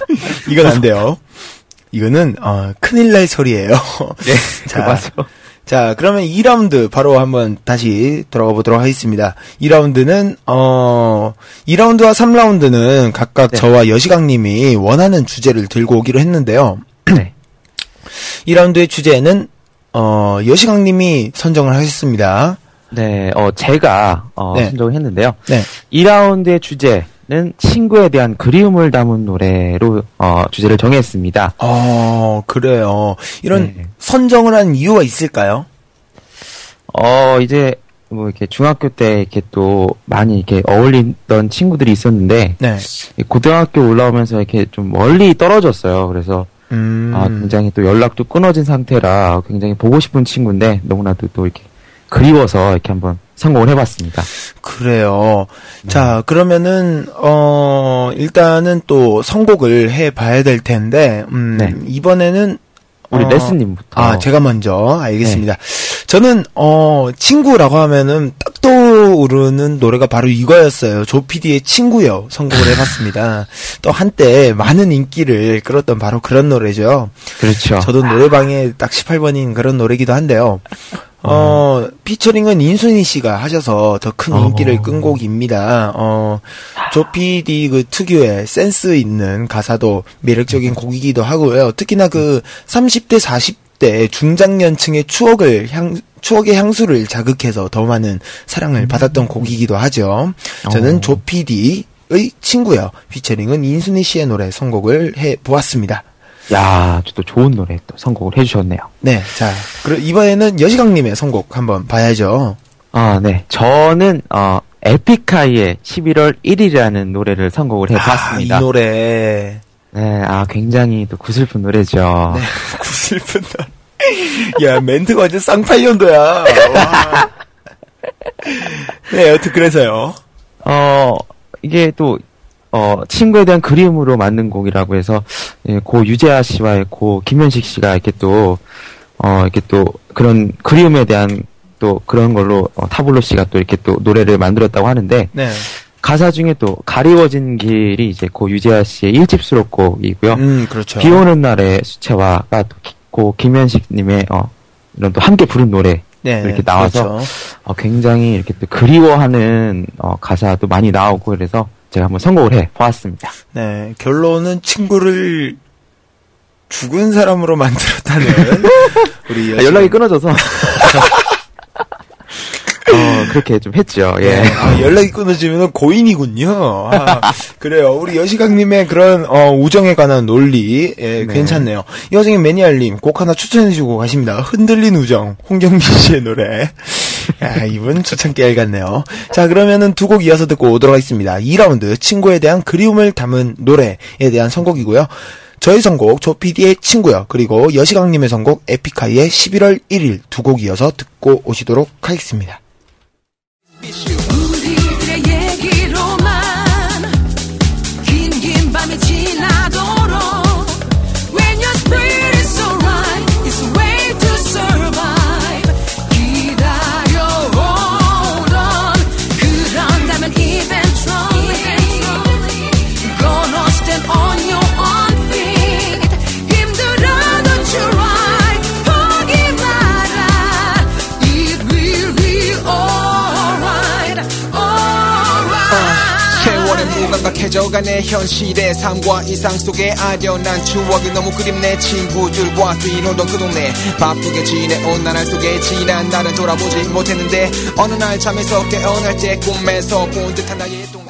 이건 안 돼요. 이거는, 어, 큰일 날 소리예요. 네, 자, 맞아. 자, 그러면 2라운드 바로 한번 다시 돌아가 보도록 하겠습니다. 2라운드는, 어, 2라운드와 3라운드는 각각 네. 저와 여시강 님이 원하는 주제를 들고 오기로 했는데요. 네. 2라운드의 주제는, 어, 여시강 님이 선정을 하셨습니다. 네, 어, 제가, 어, 네. 선정을 했는데요. 네. 2라운드의 주제 는 친구에 대한 그리움을 담은 노래로, 어, 주제를 정했습니다. 어, 그래요. 이런 네. 선정을 한 이유가 있을까요? 어, 이제, 뭐, 이렇게 중학교 때 이렇게 또 많이 이렇게 어울리던 친구들이 있었는데, 네. 고등학교 올라오면서 이렇게 좀 멀리 떨어졌어요. 그래서, 음. 아, 굉장히 또 연락도 끊어진 상태라 굉장히 보고 싶은 친구인데, 너무나도 또 이렇게 그리워서 이렇게 한번 선곡을 해봤습니다. 그래요. 네. 자, 그러면은, 어, 일단은 또 선곡을 해 봐야 될 텐데, 음, 네. 이번에는, 우리 어, 레스님부터. 아, 제가 먼저, 알겠습니다. 네. 저는, 어, 친구라고 하면은 딱 떠오르는 노래가 바로 이거였어요. 조피디의 친구요. 선곡을 해봤습니다. 또 한때 많은 인기를 끌었던 바로 그런 노래죠. 그렇죠. 저도 노래방에 딱 18번인 그런 노래기도 한데요. 어, 피처링은 인순이 씨가 하셔서 더큰 어. 인기를 끈 곡입니다. 어, 조피디 그 특유의 센스 있는 가사도 매력적인 곡이기도 하고요. 특히나 그 30대, 40대 중장년층의 추억을 향, 추억의 향수를 자극해서 더 많은 사랑을 받았던 곡이기도 하죠. 저는 어. 조피디의 친구요. 피처링은 인순이 씨의 노래 선곡을 해 보았습니다. 야, 또 좋은 노래 또 선곡을 해주셨네요. 네, 자, 그럼 이번에는 여시강님의 선곡 한번 봐야죠. 아, 네. 저는, 어, 에픽하이의 11월 1일이라는 노래를 선곡을 해봤습니다. 아, 이 노래. 네, 아, 굉장히 또 구슬픈 노래죠. 네, 구슬픈 노래. 야, 멘트가 완전 쌍팔년도야. 와. 네, 여튼 그래서요. 어, 이게 또, 어, 친구에 대한 그리움으로 만든 곡이라고 해서, 예, 고 유재하 씨와 고 김현식 씨가 이렇게 또, 어, 이렇게 또 그런 그리움에 대한 또 그런 걸로 어, 타블로 씨가 또 이렇게 또 노래를 만들었다고 하는데, 네. 가사 중에 또 가리워진 길이 이제 고 유재하 씨의 1집 수록곡이고요. 음, 그렇죠. 비 오는 날의 수채화가 또 기- 고 김현식 님의 어, 이런 또 함께 부른 노래 네, 이렇게 나와서 그렇죠. 어, 굉장히 이렇게 또 그리워하는 어, 가사도 많이 나오고 그래서 제가 한번 선곡을 해 보았습니다. 네, 결론은 친구를 죽은 사람으로 만들었다는 우리 아, 연락이 끊어져서 어, 그렇게 좀 했죠. 예. 네, 아, 연락이 끊어지면 고인이군요. 아, 그래요. 우리 여시강님의 그런 어, 우정에 관한 논리 예, 네. 괜찮네요. 이 와중에 매니아님 곡 하나 추천해주고 가십니다. 흔들린 우정 홍경민 씨의 노래. 야 이분 추천 깨알 같네요. 자 그러면은 두 곡 이어서 듣고 오도록 하겠습니다. 2라운드 친구에 대한 그리움을 담은 노래에 대한 선곡이고요. 저희 선곡 조피디의 친구요. 그리고 여시강님의 선곡 에픽하이의 11월 1일 두 곡 이어서 듣고 오시도록 하겠습니다. 해져가네 현실의 삶과 이상 속에 아련한 추억이 너무 그립네 친구들과 뛰놀던 그 동네. 바쁘게 지내온 나날 속에 지난 날은 돌아보지 못했는데 어느 날 잠에서 깨어날 때 꿈에서 본 듯한 나의 동네.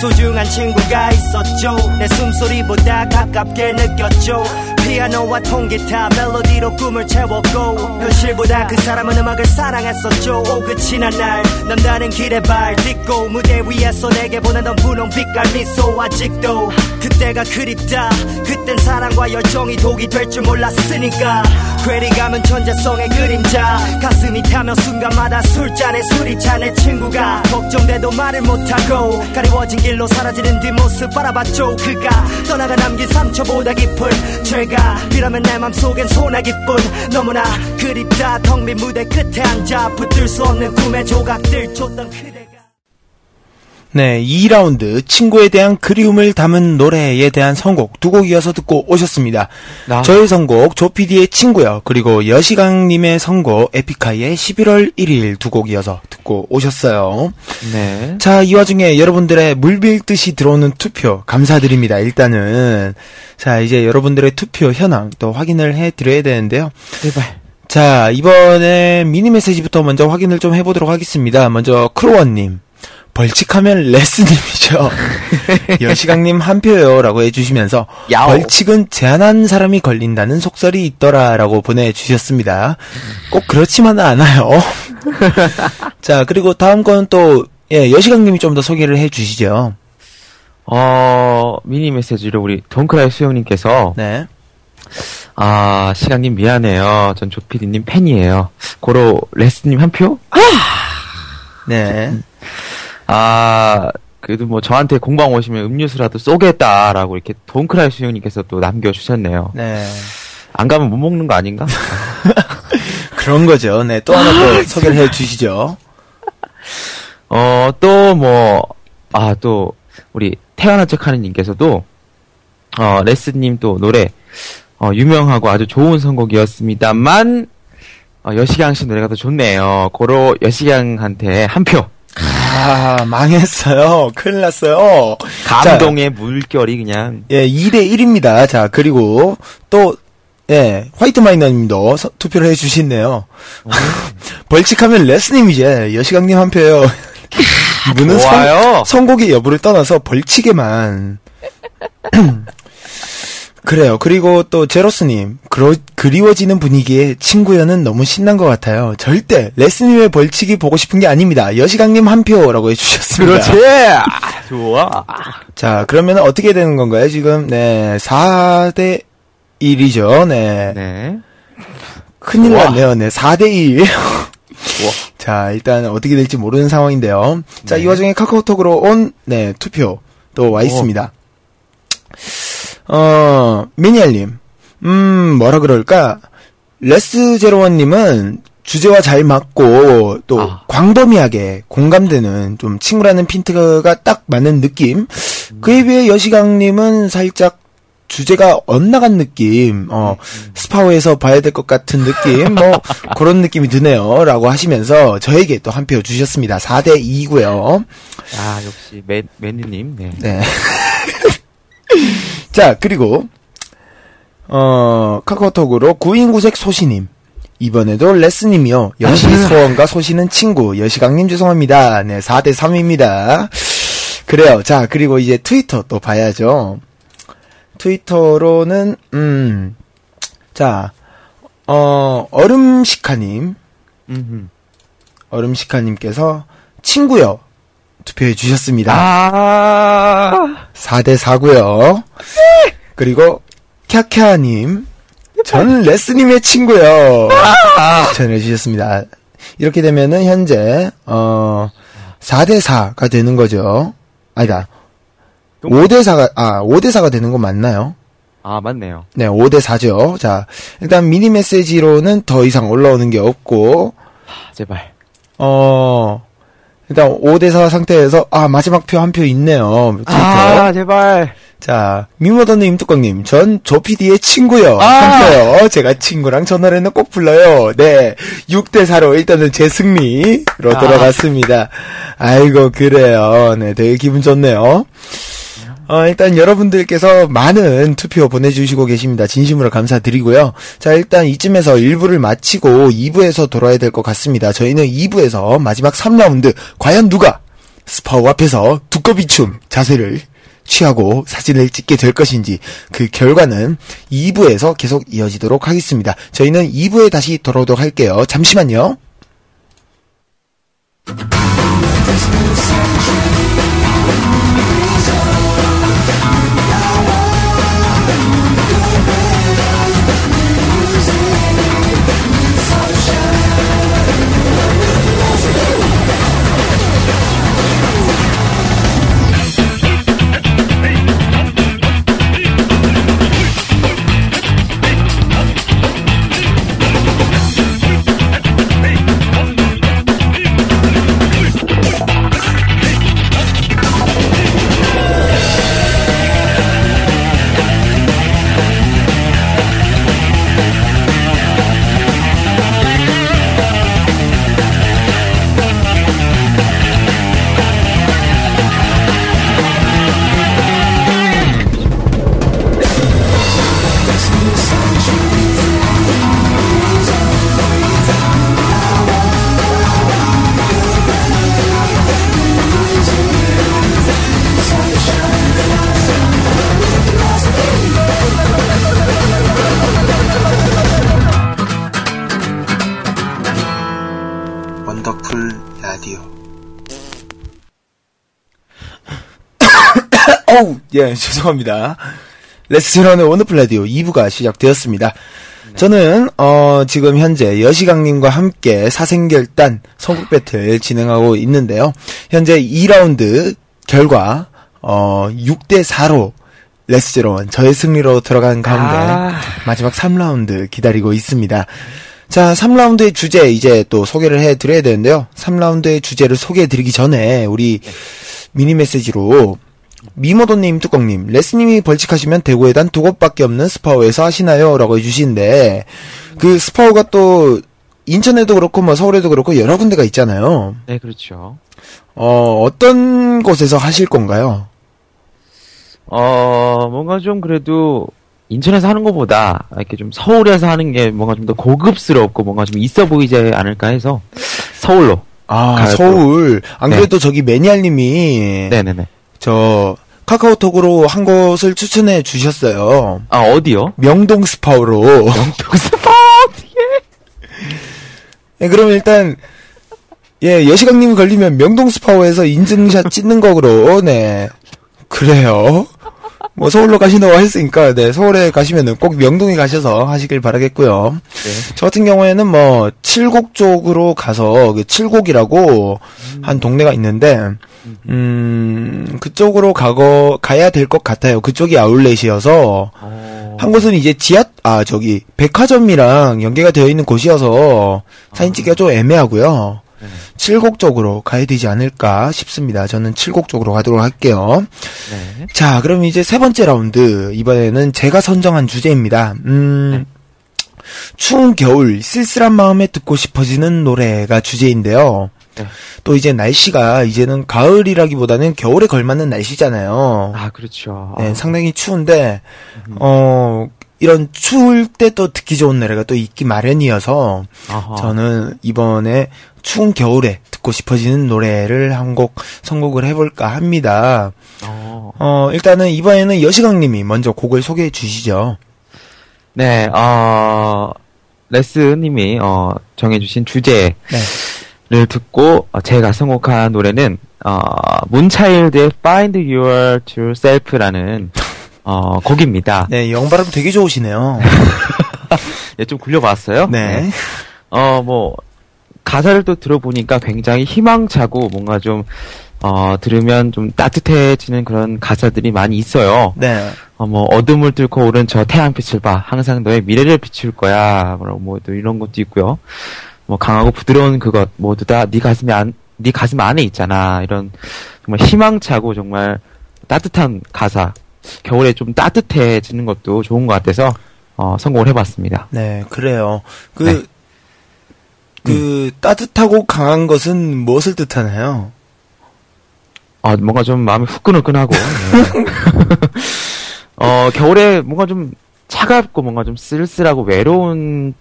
소중한 친구가 있었죠. 내 숨소리보다 가깝게 느꼈죠 피아노와 통기타 멜로디로 꿈을 채웠고 현실보다 그 사람은 음악을 사랑했었죠. 오그치난 날 남다른 길에 발 딛고 무대 위에서 내게 보내던 분홍 빛깔 미소 아직도 그때가 그립다. 그땐 사랑과 열정이 독이 될 줄 몰랐으니까. 괜히 감은 천재성의 그림자. 가슴이 타며 순간마다 술잔에 술이 차내 친구가 걱정돼도 말을 못하고 가리워진 길로 사라지는 뒷모습 바라봤죠. 그가 떠나가 남긴 상처보다 깊은 죄가 이라면 내 맘속엔 소나기뿐. 너무나 그립다. 텅 빈 무대 끝에 앉아 붙들 수 없는 꿈의 조각들 줬던 그대가 네, 2라운드 친구에 대한 그리움을 담은 노래에 대한 선곡 두 곡 이어서 듣고 오셨습니다. 아. 저의 선곡 조피디의 친구요. 그리고 여시강님의 선곡 에픽하이의 11월 1일 두 곡 이어서 듣고 오셨어요. 네. 자, 이 와중에 여러분들의 물밀듯이 들어오는 투표 감사드립니다. 일단은 자, 이제 여러분들의 투표 현황 또 확인을 해 드려야 되는데요. 제발. 자, 이번에 미니 메시지부터 먼저 확인을 좀 해보도록 하겠습니다. 먼저 크로원님. 벌칙하면 레스님이죠. 여시강님 한 표요라고 해주시면서 야오. 벌칙은 제한한 사람이 걸린다는 속설이 있더라라고 보내주셨습니다. 꼭 그렇지만은 않아요. 자 그리고 다음 건 또 예, 여시강님이 좀 더 소개를 해주시죠. 어, 미니 메시지로 우리 동크라이 수영님께서 네. 아, 시강님 미안해요. 전 조피디님 팬이에요. 고로 레스님 한 표? 네. 아, 그래도 뭐 저한테 공방 오시면 음료수라도 쏘겠다라고 이렇게 돈크라이 수영님께서 또 남겨주셨네요. 네. 안 가면 못 먹는 거 아닌가? 그런 거죠. 네. 또 하나 또 소개를 해 주시죠. 어, 또 뭐, 아, 또, 우리 태어난 척 하는 님께서도, 어, 레스님 또 노래, 어, 유명하고 아주 좋은 선곡이었습니다만, 어, 여시강 씨 노래가 더 좋네요. 고로 여시강한테 한 표. 아, 망했어요. 큰일 났어요. 감동의 물결이 그냥. 예, 2대 1입니다. 자, 그리고 또, 예, 화이트 마이너 님도 서- 투표를 해 주시네요. 벌칙하면 레스님이제 여시강님 한 표요. 이분은 좋아요. 선, 선곡의 여부를 떠나서 벌칙에만. 그래요. 그리고 또 제로스님, 그러, 그리워지는 분위기에 친구연은 너무 신난 것 같아요. 절대 레스님의 벌칙이 보고 싶은 게 아닙니다. 여시강님 한 표라고 해주셨습니다. 좋아. 자, 그러면 어떻게 되는 건가요? 지금, 네, 4대 1이죠. 네. 네. 큰일 좋아. 났네요. 네, 4대 1. 자, 일단 어떻게 될지 모르는 상황인데요. 자, 이 와중에 카카오톡으로 온, 네, 투표 또 와 있습니다. 어, 미니알님. 음, 뭐라 그럴까? 레스 제로원님은 주제와 잘 맞고 또 아. 광범위하게 공감되는 좀 친구라는 핀트가 딱 맞는 느낌. 그에 비해 여시강님은 살짝 주제가 엇나간 느낌, 어, 스파오에서 봐야 될 것 같은 느낌, 뭐, 그런 느낌이 드네요. 라고 하시면서 저에게 또 한 표 주셨습니다. 4대 2고요 아, 역시, 맨, 맨님, 네. 네. 자, 그리고, 어, 카카오톡으로 구인구색 소시님. 이번에도 레스님이요. 역시 소원과 소시는 친구. 여시강님 죄송합니다. 네, 4대 3입니다. 그래요. 자, 그리고 이제 트위터 또 봐야죠. 트위터로는, 음, 자, 어, 얼음시카님. 음흠. 얼음시카님께서 친구요. 투표해 주셨습니다. 아, 4대 4고요. 그리고 캬캬님 전 레스님의 친구요. 전해 주셨습니다. 이렇게 되면은 현재 어 4대 4가 되는 거죠. 아니다. 5대 4가 아 5대 4가 되는 거 맞나요? 아, 맞네요. 네, 5대 4죠. 자, 일단 미니 메시지로는 더 이상 올라오는 게 없고 아, 제발. 어 일단 5대 4 상태에서 아 마지막 표 한 표 있네요. 트위터. 아, 제발. 자, 미모더님 뚜껑님, 전 조피디의 친구요. 아! 한표요. 제가 친구랑 전화를 꼭 불러요. 네. 6대4로 일단은 제 승리로 아. 돌아갔습니다. 아이고, 그래요. 네, 되게 기분 좋네요. 어, 일단 여러분들께서 많은 투표 보내주시고 계십니다. 진심으로 감사드리고요. 자, 일단 이쯤에서 1부를 마치고 2부에서 돌아야 될 것 같습니다. 저희는 2부에서 마지막 3라운드, 과연 누가 스파우 앞에서 두꺼비춤 자세를 취하고 사진을 찍게 될 것인지 그 결과는 2부에서 계속 이어지도록 하겠습니다. 저희는 2부에 다시 돌아오도록 할게요. 잠시만요. 예, 죄송합니다. 레스 제로원의 원더풀 라디오 2부가 시작되었습니다. 저는 어 지금 현재 여시강님과 함께 사생결단 선곡 배틀 진행하고 있는데요. 현재 2라운드 결과 어 6대 4로 레스제로원 저의 승리로 들어간 가운데 아. 마지막 3라운드 기다리고 있습니다. 자, 3라운드의 주제 이제 또 소개를 해 드려야 되는데요. 3라운드의 주제를 소개해 드리기 전에 우리 미니 메시지로 미모도님, 뚜껑님, 레스님이 벌칙하시면 대구에 단 두 곳밖에 없는 스파오에서 하시나요? 라고 해주시는데, 그 스파오가 또, 인천에도 그렇고, 뭐, 서울에도 그렇고, 여러 군데가 있잖아요. 네, 그렇죠. 어, 어떤 곳에서 하실 건가요? 어, 뭔가 좀 그래도 인천에서 하는 것보다 이렇게 좀 서울에서 하는 게 뭔가 좀 더 고급스럽고 뭔가 좀 있어 보이지 않을까 해서 서울로. 아, 서울. 안 네. 그래도 저기 매니아님이, 네네네. 저, 카카오톡으로 한 곳을 추천해 주셨어요. 아, 어디요? 명동 스파오로. 명동 스파! 예, 그럼 일단, 예, 여시강님이 걸리면 명동 스파오에서 인증샷 찍는 거로, 네. 그래요. 뭐 서울로 가신다고 했으니까, 네, 서울에 가시면은 꼭 명동에 가셔서 하시길 바라겠고요. 저 같은 경우에는 뭐, 칠곡 쪽으로 가서, 그 칠곡이라고 한 동네가 있는데, 음, 그쪽으로 가고, 가야 될 것 같아요. 그쪽이 아울렛이어서, 한 곳은 이제 지하, 아, 저기, 백화점이랑 연계가 되어 있는 곳이어서 사진 찍기가 좀 애매하고요. 칠곡 쪽으로 가야 되지 않을까 싶습니다. 저는 칠곡 쪽으로 가도록 할게요. 네. 자, 그럼 이제 세 번째 라운드. 이번에는 제가 선정한 주제입니다. 음, 추운 겨울, 쓸쓸한 마음에 듣고 싶어지는 노래가 주제인데요. 네. 또 이제 날씨가 이제는 가을이라기보다는 겨울에 걸맞는 날씨잖아요. 아, 그렇죠. 네, 상당히 추운데, 어, 이런 추울 때 또 듣기 좋은 노래가 또 있기 마련이어서, 아하. 저는 이번에 추운 겨울에 듣고 싶어지는 노래를 한 곡 선곡을 해볼까 합니다. 어. 어, 일단은 이번에는 여시강님이 먼저 곡을 소개해 주시죠. 네, 어, 레스님이, 어, 정해주신 주제를 네. 듣고, 어, 제가 선곡한 노래는, 어, 문차일드의 Find Your True Self라는, 어, 곡입니다. 네, 영발음 되게 좋으시네요. 예, 좀 굴려봤어요. 네. 어, 뭐, 가사를 또 들어보니까 굉장히 희망차고 뭔가 좀, 어, 들으면 좀 따뜻해지는 그런 가사들이 많이 있어요. 네. 어, 뭐, 어둠을 뚫고 오른 저 태양빛을 봐. 항상 너의 미래를 비출 거야. 뭐, 뭐, 또 이런 것도 있고요. 뭐, 강하고 부드러운 그것, 모두 다 네 가슴에 안, 네 가슴 안에 있잖아. 이런, 정말 희망차고 정말 따뜻한 가사. 겨울에 좀 따뜻해지는 것도 좋은 것 같아서, 어, 성공을 해봤습니다. 네, 그래요. 그, 네. 그, 따뜻하고 강한 것은 무엇을 뜻하나요? 아, 뭔가 좀 마음이 후끈후끈하고. 네. 어, 겨울에 뭔가 좀 차갑고 뭔가 좀 쓸쓸하고 외로운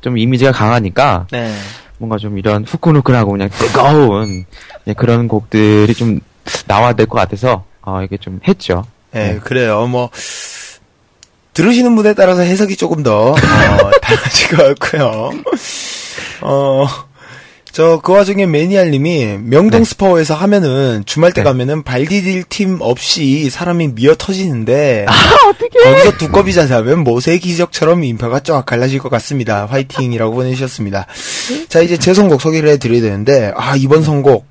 좀 이미지가 강하니까 네. 뭔가 좀 이런 후끈후끈하고 그냥 뜨거운 네, 그런 곡들이 좀 나와야 될 것 같아서 어, 이게 좀 했죠. 네, 그래요. 뭐, 들으시는 분에 따라서 해석이 조금 더, 어, 달라질 것 같고요. 어, 저, 그 와중에 매니아님이 명동 네. 스파오에서 하면은, 주말 때 네. 가면은 발 디딜 팀 없이 사람이 미어 터지는데, 거기서 두꺼비 자세하면 모세 기적처럼 인파가 쫙 갈라질 것 같습니다. 화이팅이라고 보내주셨습니다. 자, 이제 제 선곡 소개를 해드려야 되는데, 아, 이번 선곡,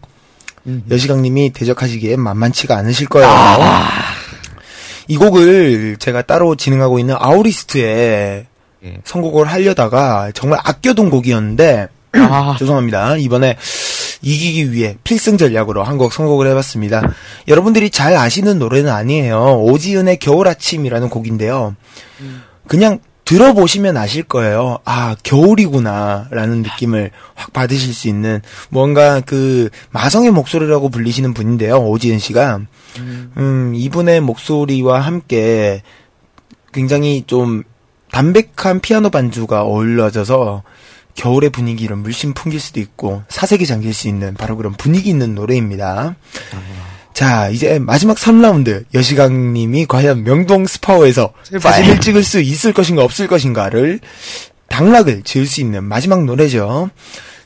여시강님이 대적하시기에 만만치가 않으실 거예요. 이 곡을 제가 따로 진행하고 있는 아우리스트에 예. 선곡을 하려다가 정말 아껴둔 곡이었는데 아, 죄송합니다. 이번에 이기기 위해 필승 전략으로 한 곡 선곡을 해봤습니다. 여러분들이 잘 아시는 노래는 아니에요. 오지은의 겨울 아침이라는 곡인데요. 그냥 들어보시면 아실 거예요. 아, 겨울이구나, 라는 느낌을 확 받으실 수 있는, 뭔가 그, 마성의 목소리라고 불리시는 분인데요, 오지은 씨가. 음, 이분의 목소리와 함께 굉장히 좀 담백한 피아노 반주가 어울려져서 겨울의 분위기를 물씬 풍길 수도 있고 사색이 잠길 수 있는 바로 그런 분위기 있는 노래입니다. 자, 이제 마지막 3라운드 여시강 님이 과연 명동 스파오에서 사진을 찍을 수 있을 것인가 없을 것인가를 당락을 지을 수 있는 마지막 노래죠.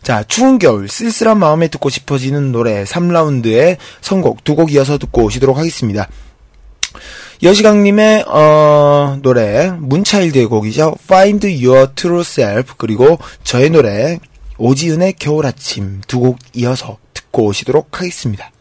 자, 추운 겨울 쓸쓸한 마음에 듣고 싶어지는 노래 3라운드의 선곡 두 곡 이어서 듣고 오시도록 하겠습니다. 여시강님의 어, 노래 문차일드의 곡이죠. Find Your True Self 그리고 저의 노래 오지은의 겨울아침 두 곡 이어서 듣고 오시도록 하겠습니다.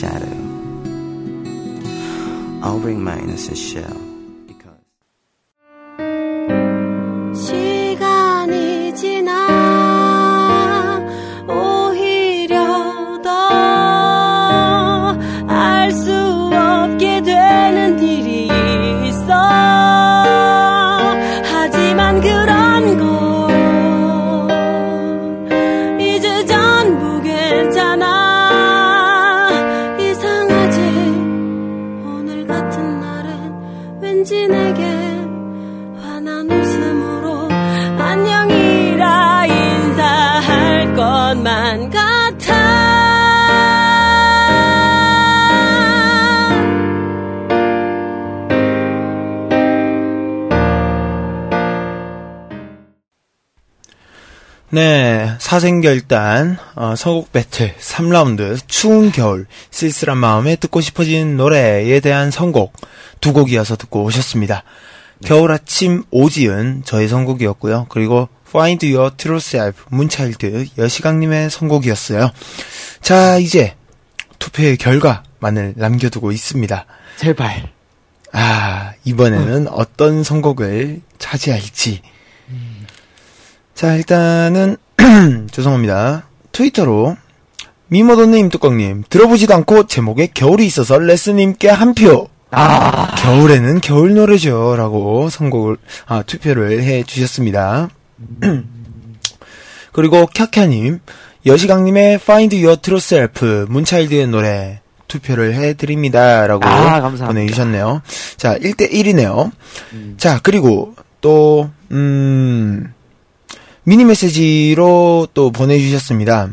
shadow. I'll bring mine as a shell. 네, 사생결단, 어, 서곡 배틀 3라운드, 추운 겨울, 쓸쓸한 마음에 듣고 싶어지는 노래에 대한 선곡 두 곡 이어서 듣고 오셨습니다. 겨울 아침 오지은 저의 선곡이었고요. 그리고 Find Your True Self 문차일드 여시강님의 선곡이었어요. 자, 이제 투표의 결과만을 남겨두고 있습니다. 제발. 아, 이번에는 어떤 선곡을 차지할지. 자, 일단은, 죄송합니다. 트위터로, 미모도님, 뚜껑님, 들어보지도 않고 제목에 겨울이 있어서 레스님께 한 표. 아, 겨울에는 겨울 노래죠. 라고 선곡을, 아, 투표를 해 주셨습니다. 그리고 캬캬님, 여시강님의 Find Your True Self, 문차일드의 노래, 투표를 해드립니다. 라고 아. 보내주셨네요. 자, 1대1이네요. 자, 그리고 또, 음, 미니 메시지로 또 보내주셨습니다.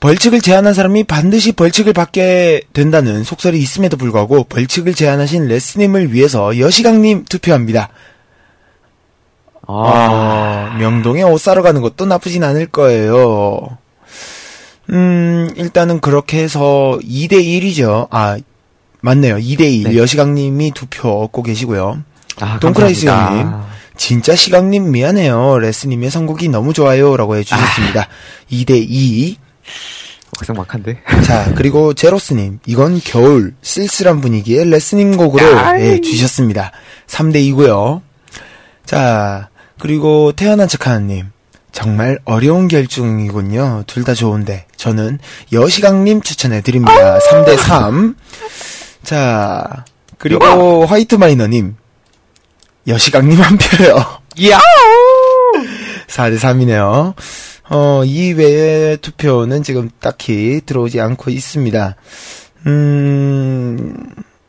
벌칙을 제안한 사람이 반드시 벌칙을 받게 된다는 속설이 있음에도 불구하고 벌칙을 제안하신 레스님을 위해서 여시강님 투표합니다. 아, 어, 명동에 옷 사러 가는 것도 나쁘진 않을 거예요. 음, 일단은 그렇게 해서 2대1이죠. 아, 맞네요. 2대1. 네. 여시강님이 투표 얻고 계시고요. 아 동크라이스. 형님. 진짜 시강님 미안해요. 레스님의 선곡이 너무 좋아요. 라고 해주셨습니다. 2대2. 막상 막한데. 자, 그리고 제로스님. 이건 겨울, 쓸쓸한 분위기에 레스님 곡으로. 예, 주셨습니다. 3대2고요 자, 그리고 태어난 척하는님. 정말 어려운 결중이군요. 둘 다 좋은데. 저는 여시강님 추천해드립니다. 3대3. 자, 그리고 화이트 마이너님. 여시강님 한 표요. 야! 4대3이네요. 어, 이 외의 투표는 지금 딱히 들어오지 않고 있습니다. 음,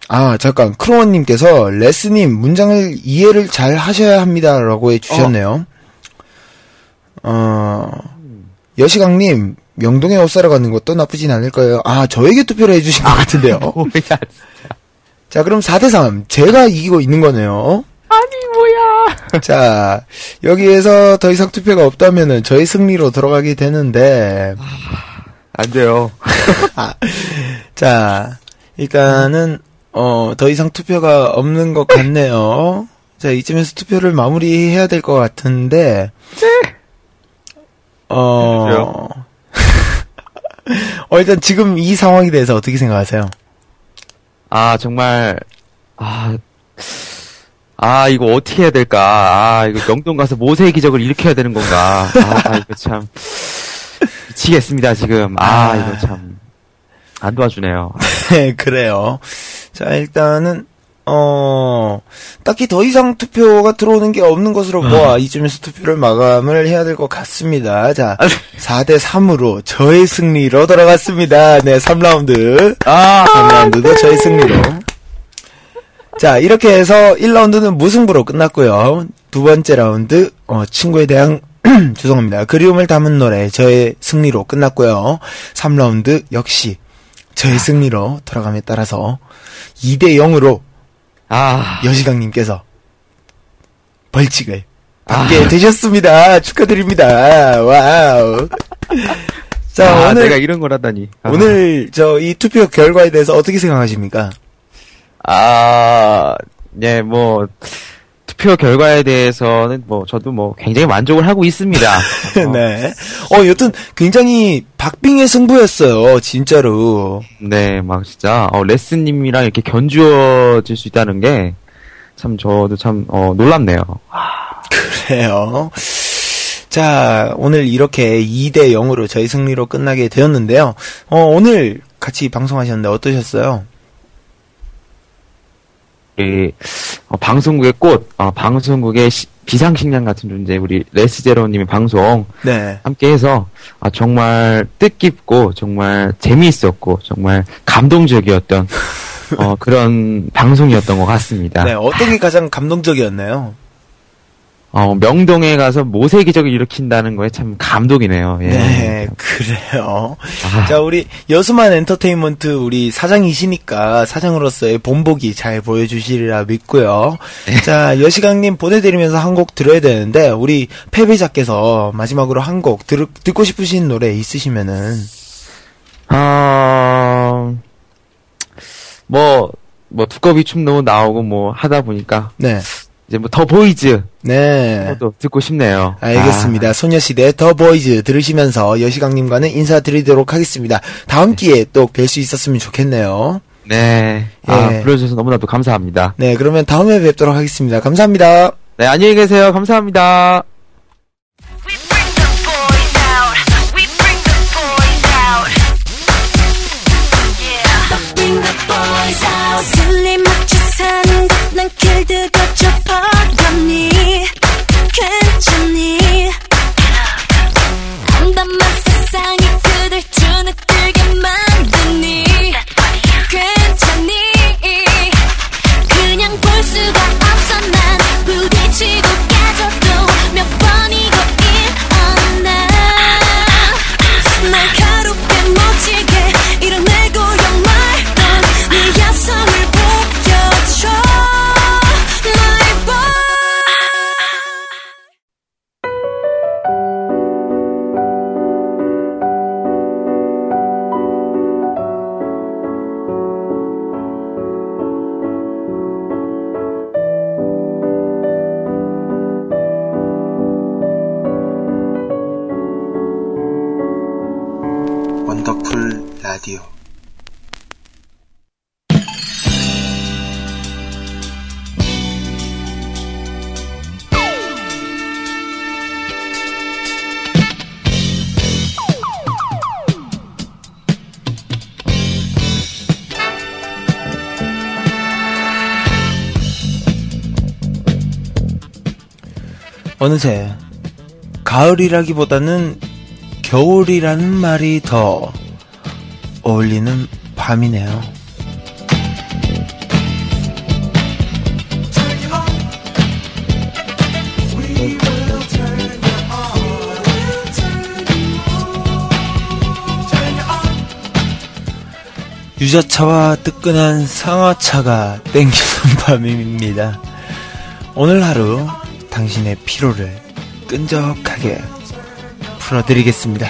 아, 잠깐. 크로원님께서 레스님 문장을 이해를 잘 하셔야 합니다. 라고 해주셨네요. 어, 여시강님, 명동에 옷 사러 가는 것도 나쁘진 않을 거예요. 아, 저에게 투표를 해주신 것 같은데요. 자, 그럼 4대3. 제가 이기고 있는 거네요. 자, 여기에서 더 이상 투표가 없다면은 저희 승리로 들어가게 되는데, 안 돼요. 아, 자, 일단은, 어, 더 이상 투표가 없는 것 같네요. 자, 이쯤에서 투표를 마무리해야 될 것 같은데, 어, 어, 일단 지금 이 상황에 대해서 어떻게 생각하세요? 아, 정말, 아, 아, 이거 어떻게 해야 될까. 아, 이거 명동 가서 모세의 기적을 일으켜야 되는 건가. 아, 이거 참. 미치겠습니다, 지금. 아, 아. 이거 참. 안 도와주네요. 네, 그래요. 자, 일단은, 어, 딱히 더 이상 투표가 들어오는 게 없는 것으로 보아 이쯤에서 투표를 마감을 해야 될 것 같습니다. 자, 4대 3으로 저의 승리로 돌아갔습니다. 네, 3라운드. 아, 3라운드도 저의 승리로. 자, 이렇게 해서 1라운드는 무승부로 끝났고요. 두 번째 라운드, 어, 친구에 대한, 죄송합니다. 그리움을 담은 노래, 저의 승리로 끝났고요. 3라운드 역시 저의 승리로 돌아감에 따라서 2대 0으로 아, 여시강님께서 벌칙을 받게 되셨습니다. 축하드립니다. 와우. 자, 아, 오늘, 내가 이런 걸 하다니. 아. 오늘 저 이 투표 결과에 대해서 어떻게 생각하십니까? 아, 네, 뭐, 투표 결과에 대해서는 뭐, 저도 뭐, 굉장히 만족을 하고 있습니다. 어, 네. 어, 여튼 굉장히 박빙의 승부였어요. 진짜로. 네, 막 진짜, 어, 레스님이랑 이렇게 견주어질 수 있다는 게, 참, 저도 참, 어, 놀랍네요. 그래요. 자, 오늘 이렇게 2대 0으로 저희 승리로 끝나게 되었는데요. 어, 오늘 같이 방송하셨는데 어떠셨어요? 이, 어, 방송국의 꽃, 어, 방송국의 시- 비상식량 같은 존재, 우리 레스제로님의 방송, 네. 함께해서, 아, 정말 뜻깊고, 정말 재미있었고, 정말 감동적이었던, 어, 그런 방송이었던 것 같습니다. 네, 어떤 게 가장 감동적이었나요? 어, 명동에 가서 모세 기적을 일으킨다는 거에 참 감동이네요. 예. 네, 그래요. 아. 자, 우리 여수만 엔터테인먼트 우리 사장이시니까 사장으로서의 본보기 잘 보여주시리라 믿고요. 네. 자, 여시강님 보내드리면서 한 곡 들어야 되는데 우리 패배자께서 마지막으로 한 곡 듣고 싶으신 노래 있으시면은 어, 뭐, 뭐, 두꺼비 춤도 나오고 뭐 하다 보니까, 네, 이제 뭐 The Boys, 네. 도 듣고 싶네요. 알겠습니다. 소녀시대 The Boys 들으시면서 여시강님과는 인사드리도록 하겠습니다. 다음 기회에 또 뵐 수 있었으면 좋겠네요. 아, 네. 아, 예. 불러주셔서 너무나도 감사합니다. 네, 그러면 다음에 뵙도록 하겠습니다. 감사합니다. 네, 안녕히 계세요. 감사합니다. 슬림맞춰 사는 것난 길들여 좁아가니 괜찮니? 담담한 세상이 그댈 주눅들게 만드니 괜찮니? 그냥 볼 수가 라디오. 어느새 가을이라기보다는 겨울이라는 말이 더 어울리는 밤이네요. 유자차와 뜨끈한 상하차가 땡기는 밤입니다. 오늘 하루 당신의 피로를 끈적하게 풀어드리겠습니다.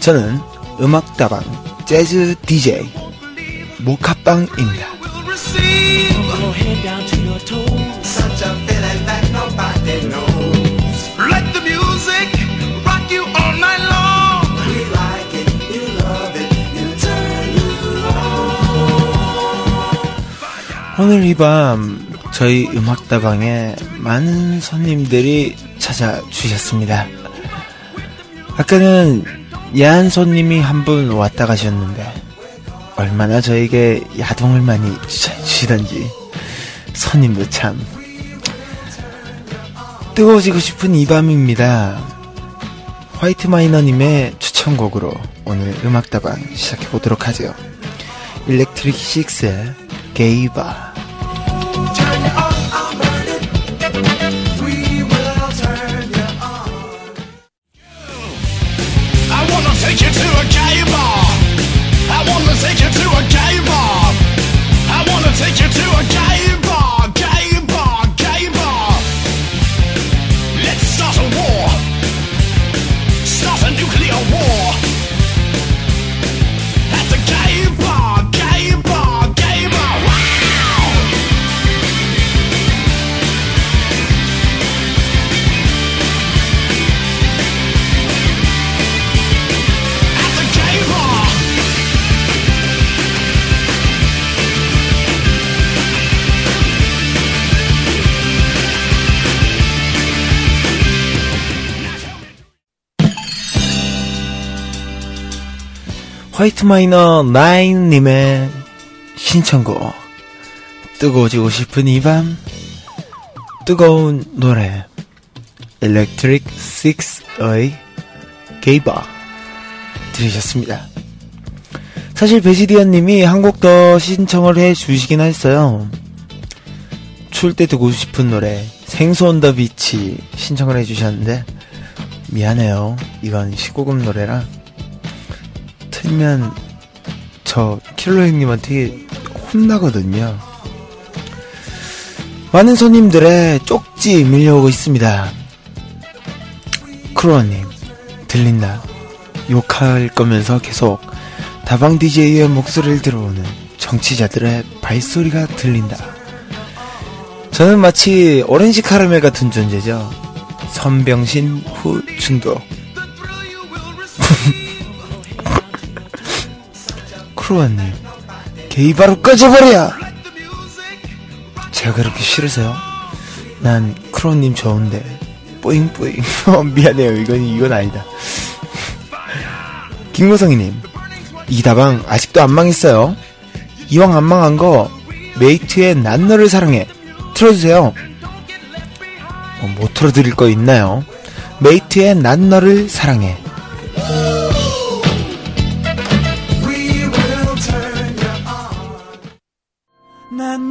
저는 음악다방 재즈 DJ 모카빵입니다. Let the music rock you all night long. We like it, you love it, you turn 오늘 이 밤 저희 음악다방에 많은 손님들이 찾아주셨습니다. 아까는 야한 손님이 한 분 왔다 가셨는데 얼마나 저에게 야동을 많이 주시던지 선님도 참. 뜨거워지고 싶은 이 밤입니다. 화이트 마이너님의 추천곡으로 오늘 음악다방 시작해보도록 하죠. 일렉트릭 식스의 게이바. 화이트 마이너 9님의 신청곡. 뜨거워지고 싶은 이 밤. 뜨거운 노래. Electric 6의 Gay Bar. 들으셨습니다. 사실 베지디언 님이 한 곡 더 신청을 해 주시긴 했어요. 추울 때 듣고 싶은 노래, Sex on the Beach 신청을 해 주셨는데, 미안해요. 이건 19금 노래라. 틀면, 저 킬로 형님한테 혼나거든요. 많은 손님들의 쪽지 밀려오고 있습니다. 크로아님, 들린다. 욕할 거면서 계속 다방 DJ의 목소리를 들어오는 정치자들의 발소리가 들린다. 저는 마치 오렌지 카라멜 같은 존재죠. 선병신 후 중독. 크로아님, 게이 바로 꺼져버려! 제가 그렇게 싫으세요? 난 크로아님 좋은데, 뿌잉뿌잉. 어, 미안해요. 이건, 이건 아니다. 김고성이님, 이 다방 아직도 안 망했어요. 이왕 안 망한 거, 메이트의 난 너를 사랑해. 틀어주세요. 어, 못 틀어드릴 거 있나요? 메이트의 난 너를 사랑해.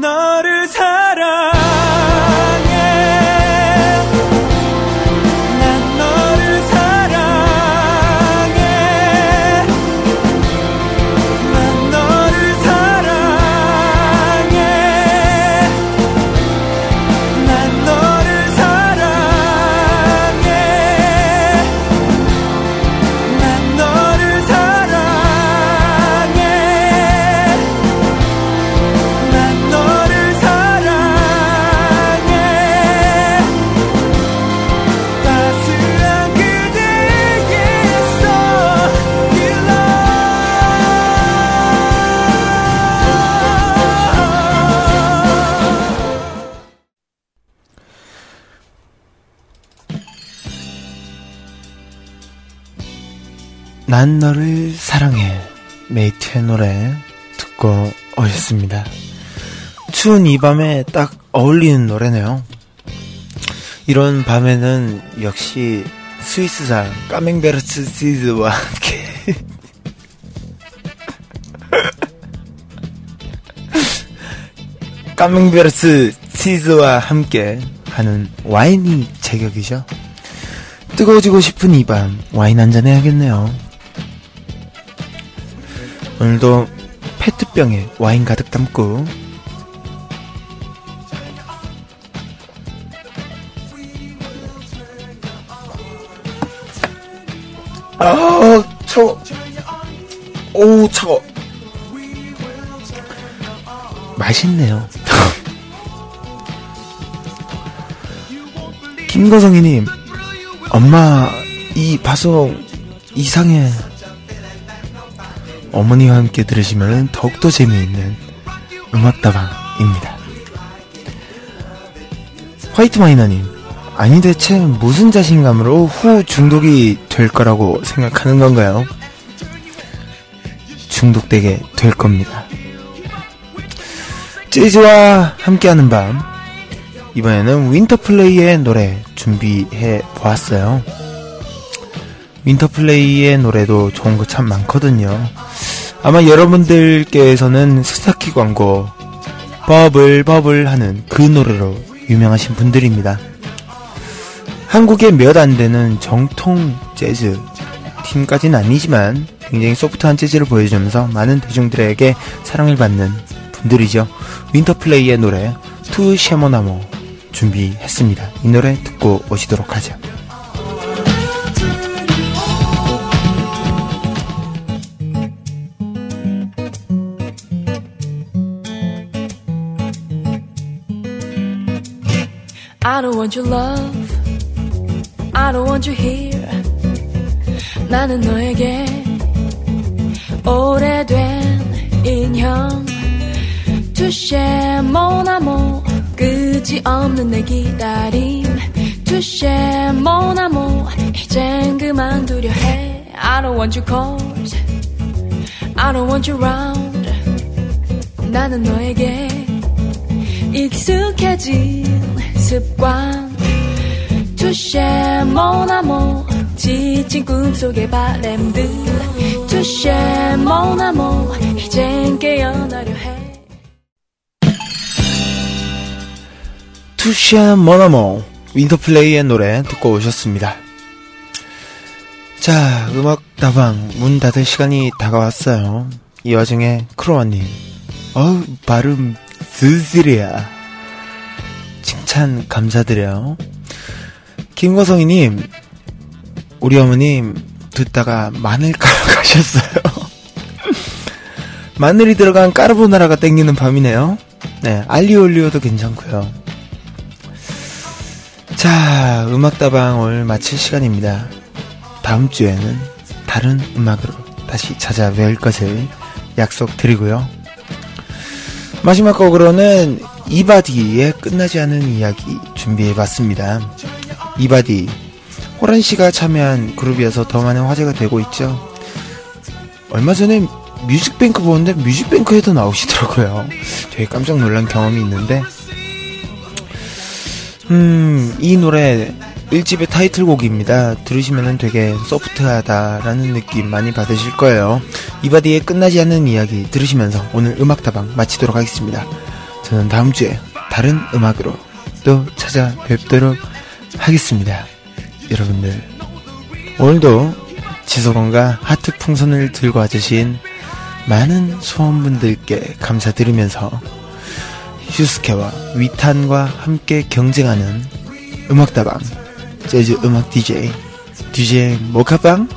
너를 사랑 난 너를 사랑해. 메이트의 노래 듣고 오셨습니다. 추운 이 밤에 딱 어울리는 노래네요. 이런 밤에는 역시 스위스산 까맹베르츠 치즈와 함께 까맹베르츠 치즈와 함께 하는 와인이 제격이죠. 뜨거워지고 싶은 이 밤 와인 한잔 해야겠네요. 오늘도 페트병에 와인 가득 담고. 아 차워. 오 차워. 맛있네요. 김거성이님 엄마 이 방송 이상해 어머니와 함께 들으시면 더욱더 재미있는 음악다방입니다. 화이트 마이너님, 아니 대체 무슨 자신감으로 후 중독이 될 거라고 생각하는 건가요? 중독되게 될 겁니다. 재즈와 함께하는 밤 이번에는 윈터플레이의 노래 준비해 보았어요. 윈터플레이의 노래도 좋은 거 참 많거든요. 아마 여러분들께서는 스타키 광고 Bubble Bubble 하는 그 노래로 유명하신 분들입니다. 한국에 몇안 되는 정통 재즈 팀까지는 아니지만 굉장히 소프트한 재즈를 보여주면서 많은 대중들에게 사랑을 받는 분들이죠. 윈터플레이의 노래 투 쉐모나모 준비했습니다. 이 노래 듣고 오시도록 하죠. I don't want your love. I don't want you here. 나는 너에게 오래된 인형. mon amour. 끝이 없는 내 기다림. mon amour. 이젠 그만두려 해. I don't want you close. I don't want you round. 나는 너에게 익숙해진 습관 mon amour 지친 꿈속의 바램들 mon amour 이젠 깨어나려 해 투샤 머나모 윈터플레이의 노래 듣고 오셨습니다. 자, 음악 다방 문 닫을 시간이 다가왔어요. 이 와중에 크로아님, 어우 발음 스스리야. 칭찬 감사드려요. 김거성이님, 우리 어머님 듣다가 마늘 까러 가셨어요. 마늘이 들어간 까르보나라가 땡기는 밤이네요. 네, 알리올리오도 괜찮고요. 자, 음악다방을 마칠 시간입니다. 다음 주에는 다른 음악으로 다시 찾아뵐 것을 약속드리고요. 마지막 곡으로는 이바디의 끝나지 않은 이야기 준비해봤습니다. 이바디, 호란 씨가 참여한 그룹이어서 더 많은 화제가 되고 있죠. 얼마 전에 뮤직뱅크 보는데 뮤직뱅크에도 나오시더라고요. 되게 깜짝 놀란 경험이 있는데, 음, 이 노래 1집의 타이틀곡입니다. 들으시면 되게 소프트하다라는 느낌 많이 받으실 거예요. 이바디의 끝나지 않는 이야기 들으시면서 오늘 음악다방 마치도록 하겠습니다. 저는 다음 주에 다른 음악으로 또 찾아뵙도록 하겠습니다. 여러분들, 오늘도 지소건과 하트 풍선을 들고 와주신 많은 소원분들께 감사드리면서 휴스케와 위탄과 함께 경쟁하는 음악다방 재즈 음악 DJ DJ 모카빵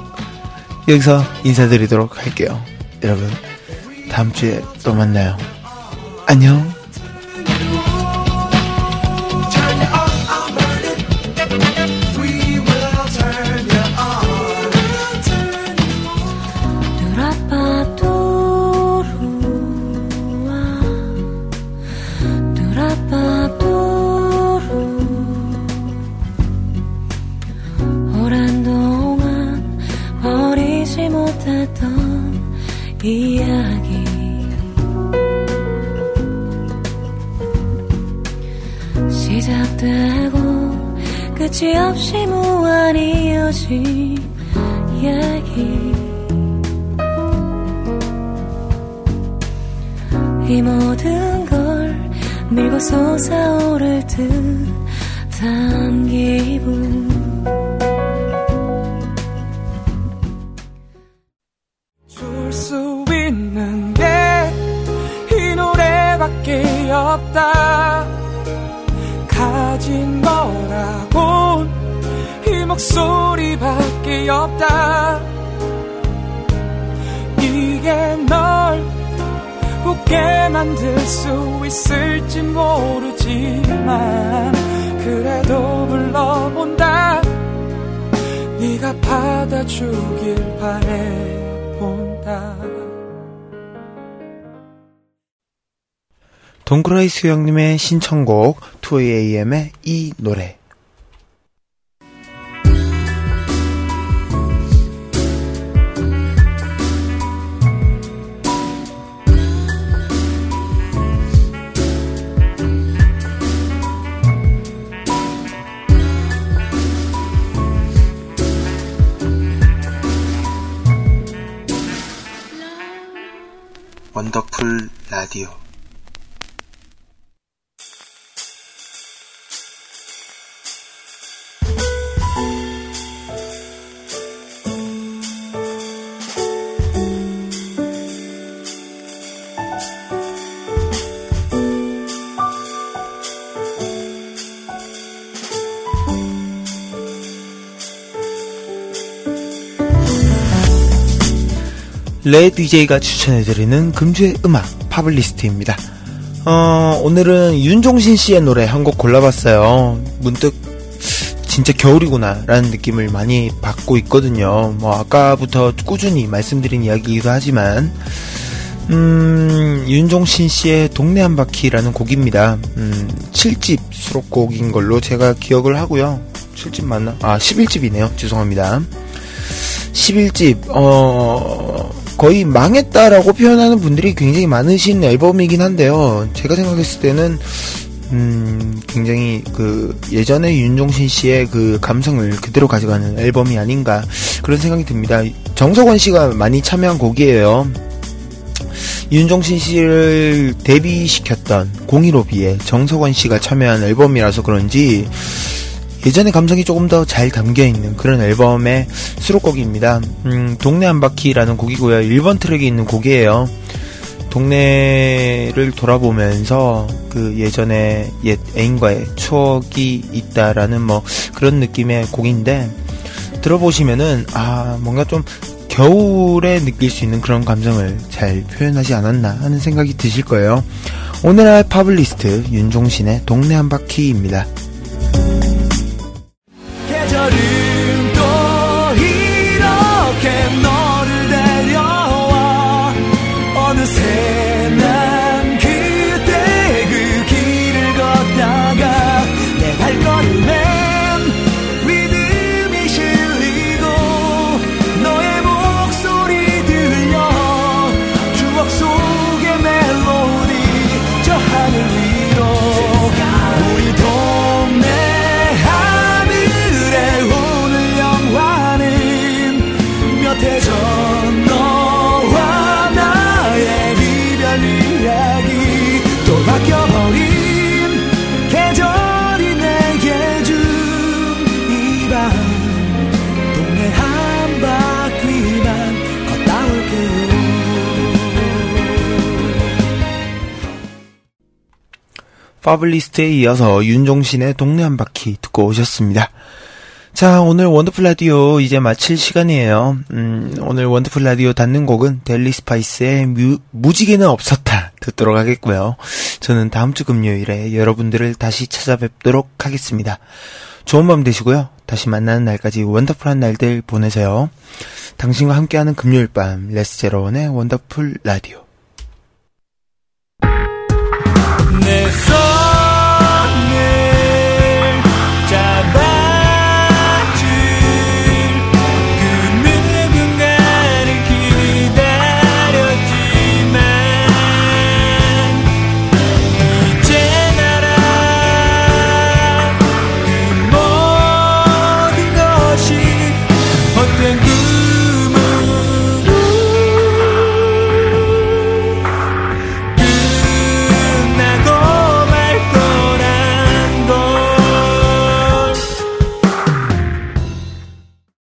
여기서 인사드리도록 할게요. 여러분 다음 주에 또 만나요. 안녕. 끝이 없이 무한 이어진 얘기. 이 모든 걸 밀고 솟아오를 듯한 기분 만들 수 있을지 모르지만 그래도 불러본다. 네가 받아주길 바래 본다. 동그라이 수영님의 신청곡 2AM의 이 노래 라디오. 레 DJ가 추천해드리는 금주의 음악 파블리스트입니다. 어, 오늘은 윤종신 씨의 노래 한 곡 골라봤어요. 문득 진짜 겨울이구나 라는 느낌을 많이 받고 있거든요. 뭐 아까부터 꾸준히 말씀드린 이야기이기도 하지만 음, 윤종신 씨의 동네 한 바퀴라는 곡입니다. 음, 7집 수록곡인 걸로 제가 기억을 하고요. 7집 맞나? 아, 11집이네요. 죄송합니다. 11집, 어, 거의 망했다라고 표현하는 분들이 굉장히 많으신 앨범이긴 한데요. 제가 생각했을 때는, 음, 굉장히 그, 예전에 윤종신 씨의 그 감성을 그대로 가져가는 앨범이 아닌가, 그런 생각이 듭니다. 정석원 씨가 많이 참여한 곡이에요. 윤종신 씨를 데뷔시켰던 015B에 정석원 씨가 참여한 앨범이라서 그런지 예전의 감성이 조금 더 잘 담겨 있는 그런 앨범의 수록곡입니다. 음, 동네 한 바퀴라는 곡이고요. 1번 트랙에 있는 곡이에요. 동네를 돌아보면서 그 예전에 옛 애인과의 추억이 있다라는 뭐 그런 느낌의 곡인데 들어보시면은 아 뭔가 좀 겨울에 느낄 수 있는 그런 감성을 잘 표현하지 않았나 하는 생각이 드실 거예요. 오늘의 파블리스트 윤종신의 동네 한 바퀴입니다. 파블리스트에 이어서 윤종신의 동네 한 바퀴 듣고 오셨습니다. 자, 오늘 원더풀 라디오 이제 마칠 시간이에요. 음, 오늘 원더풀 라디오 닫는 곡은 델리 스파이스의 뮤, 무지개는 없었다 듣도록 하겠고요. 저는 다음 주 금요일에 여러분들을 다시 찾아뵙도록 하겠습니다. 좋은 밤 되시고요. 다시 만나는 날까지 원더풀한 날들 보내세요. 당신과 함께하는 금요일 밤 레스 제로원의 원더풀 라디오.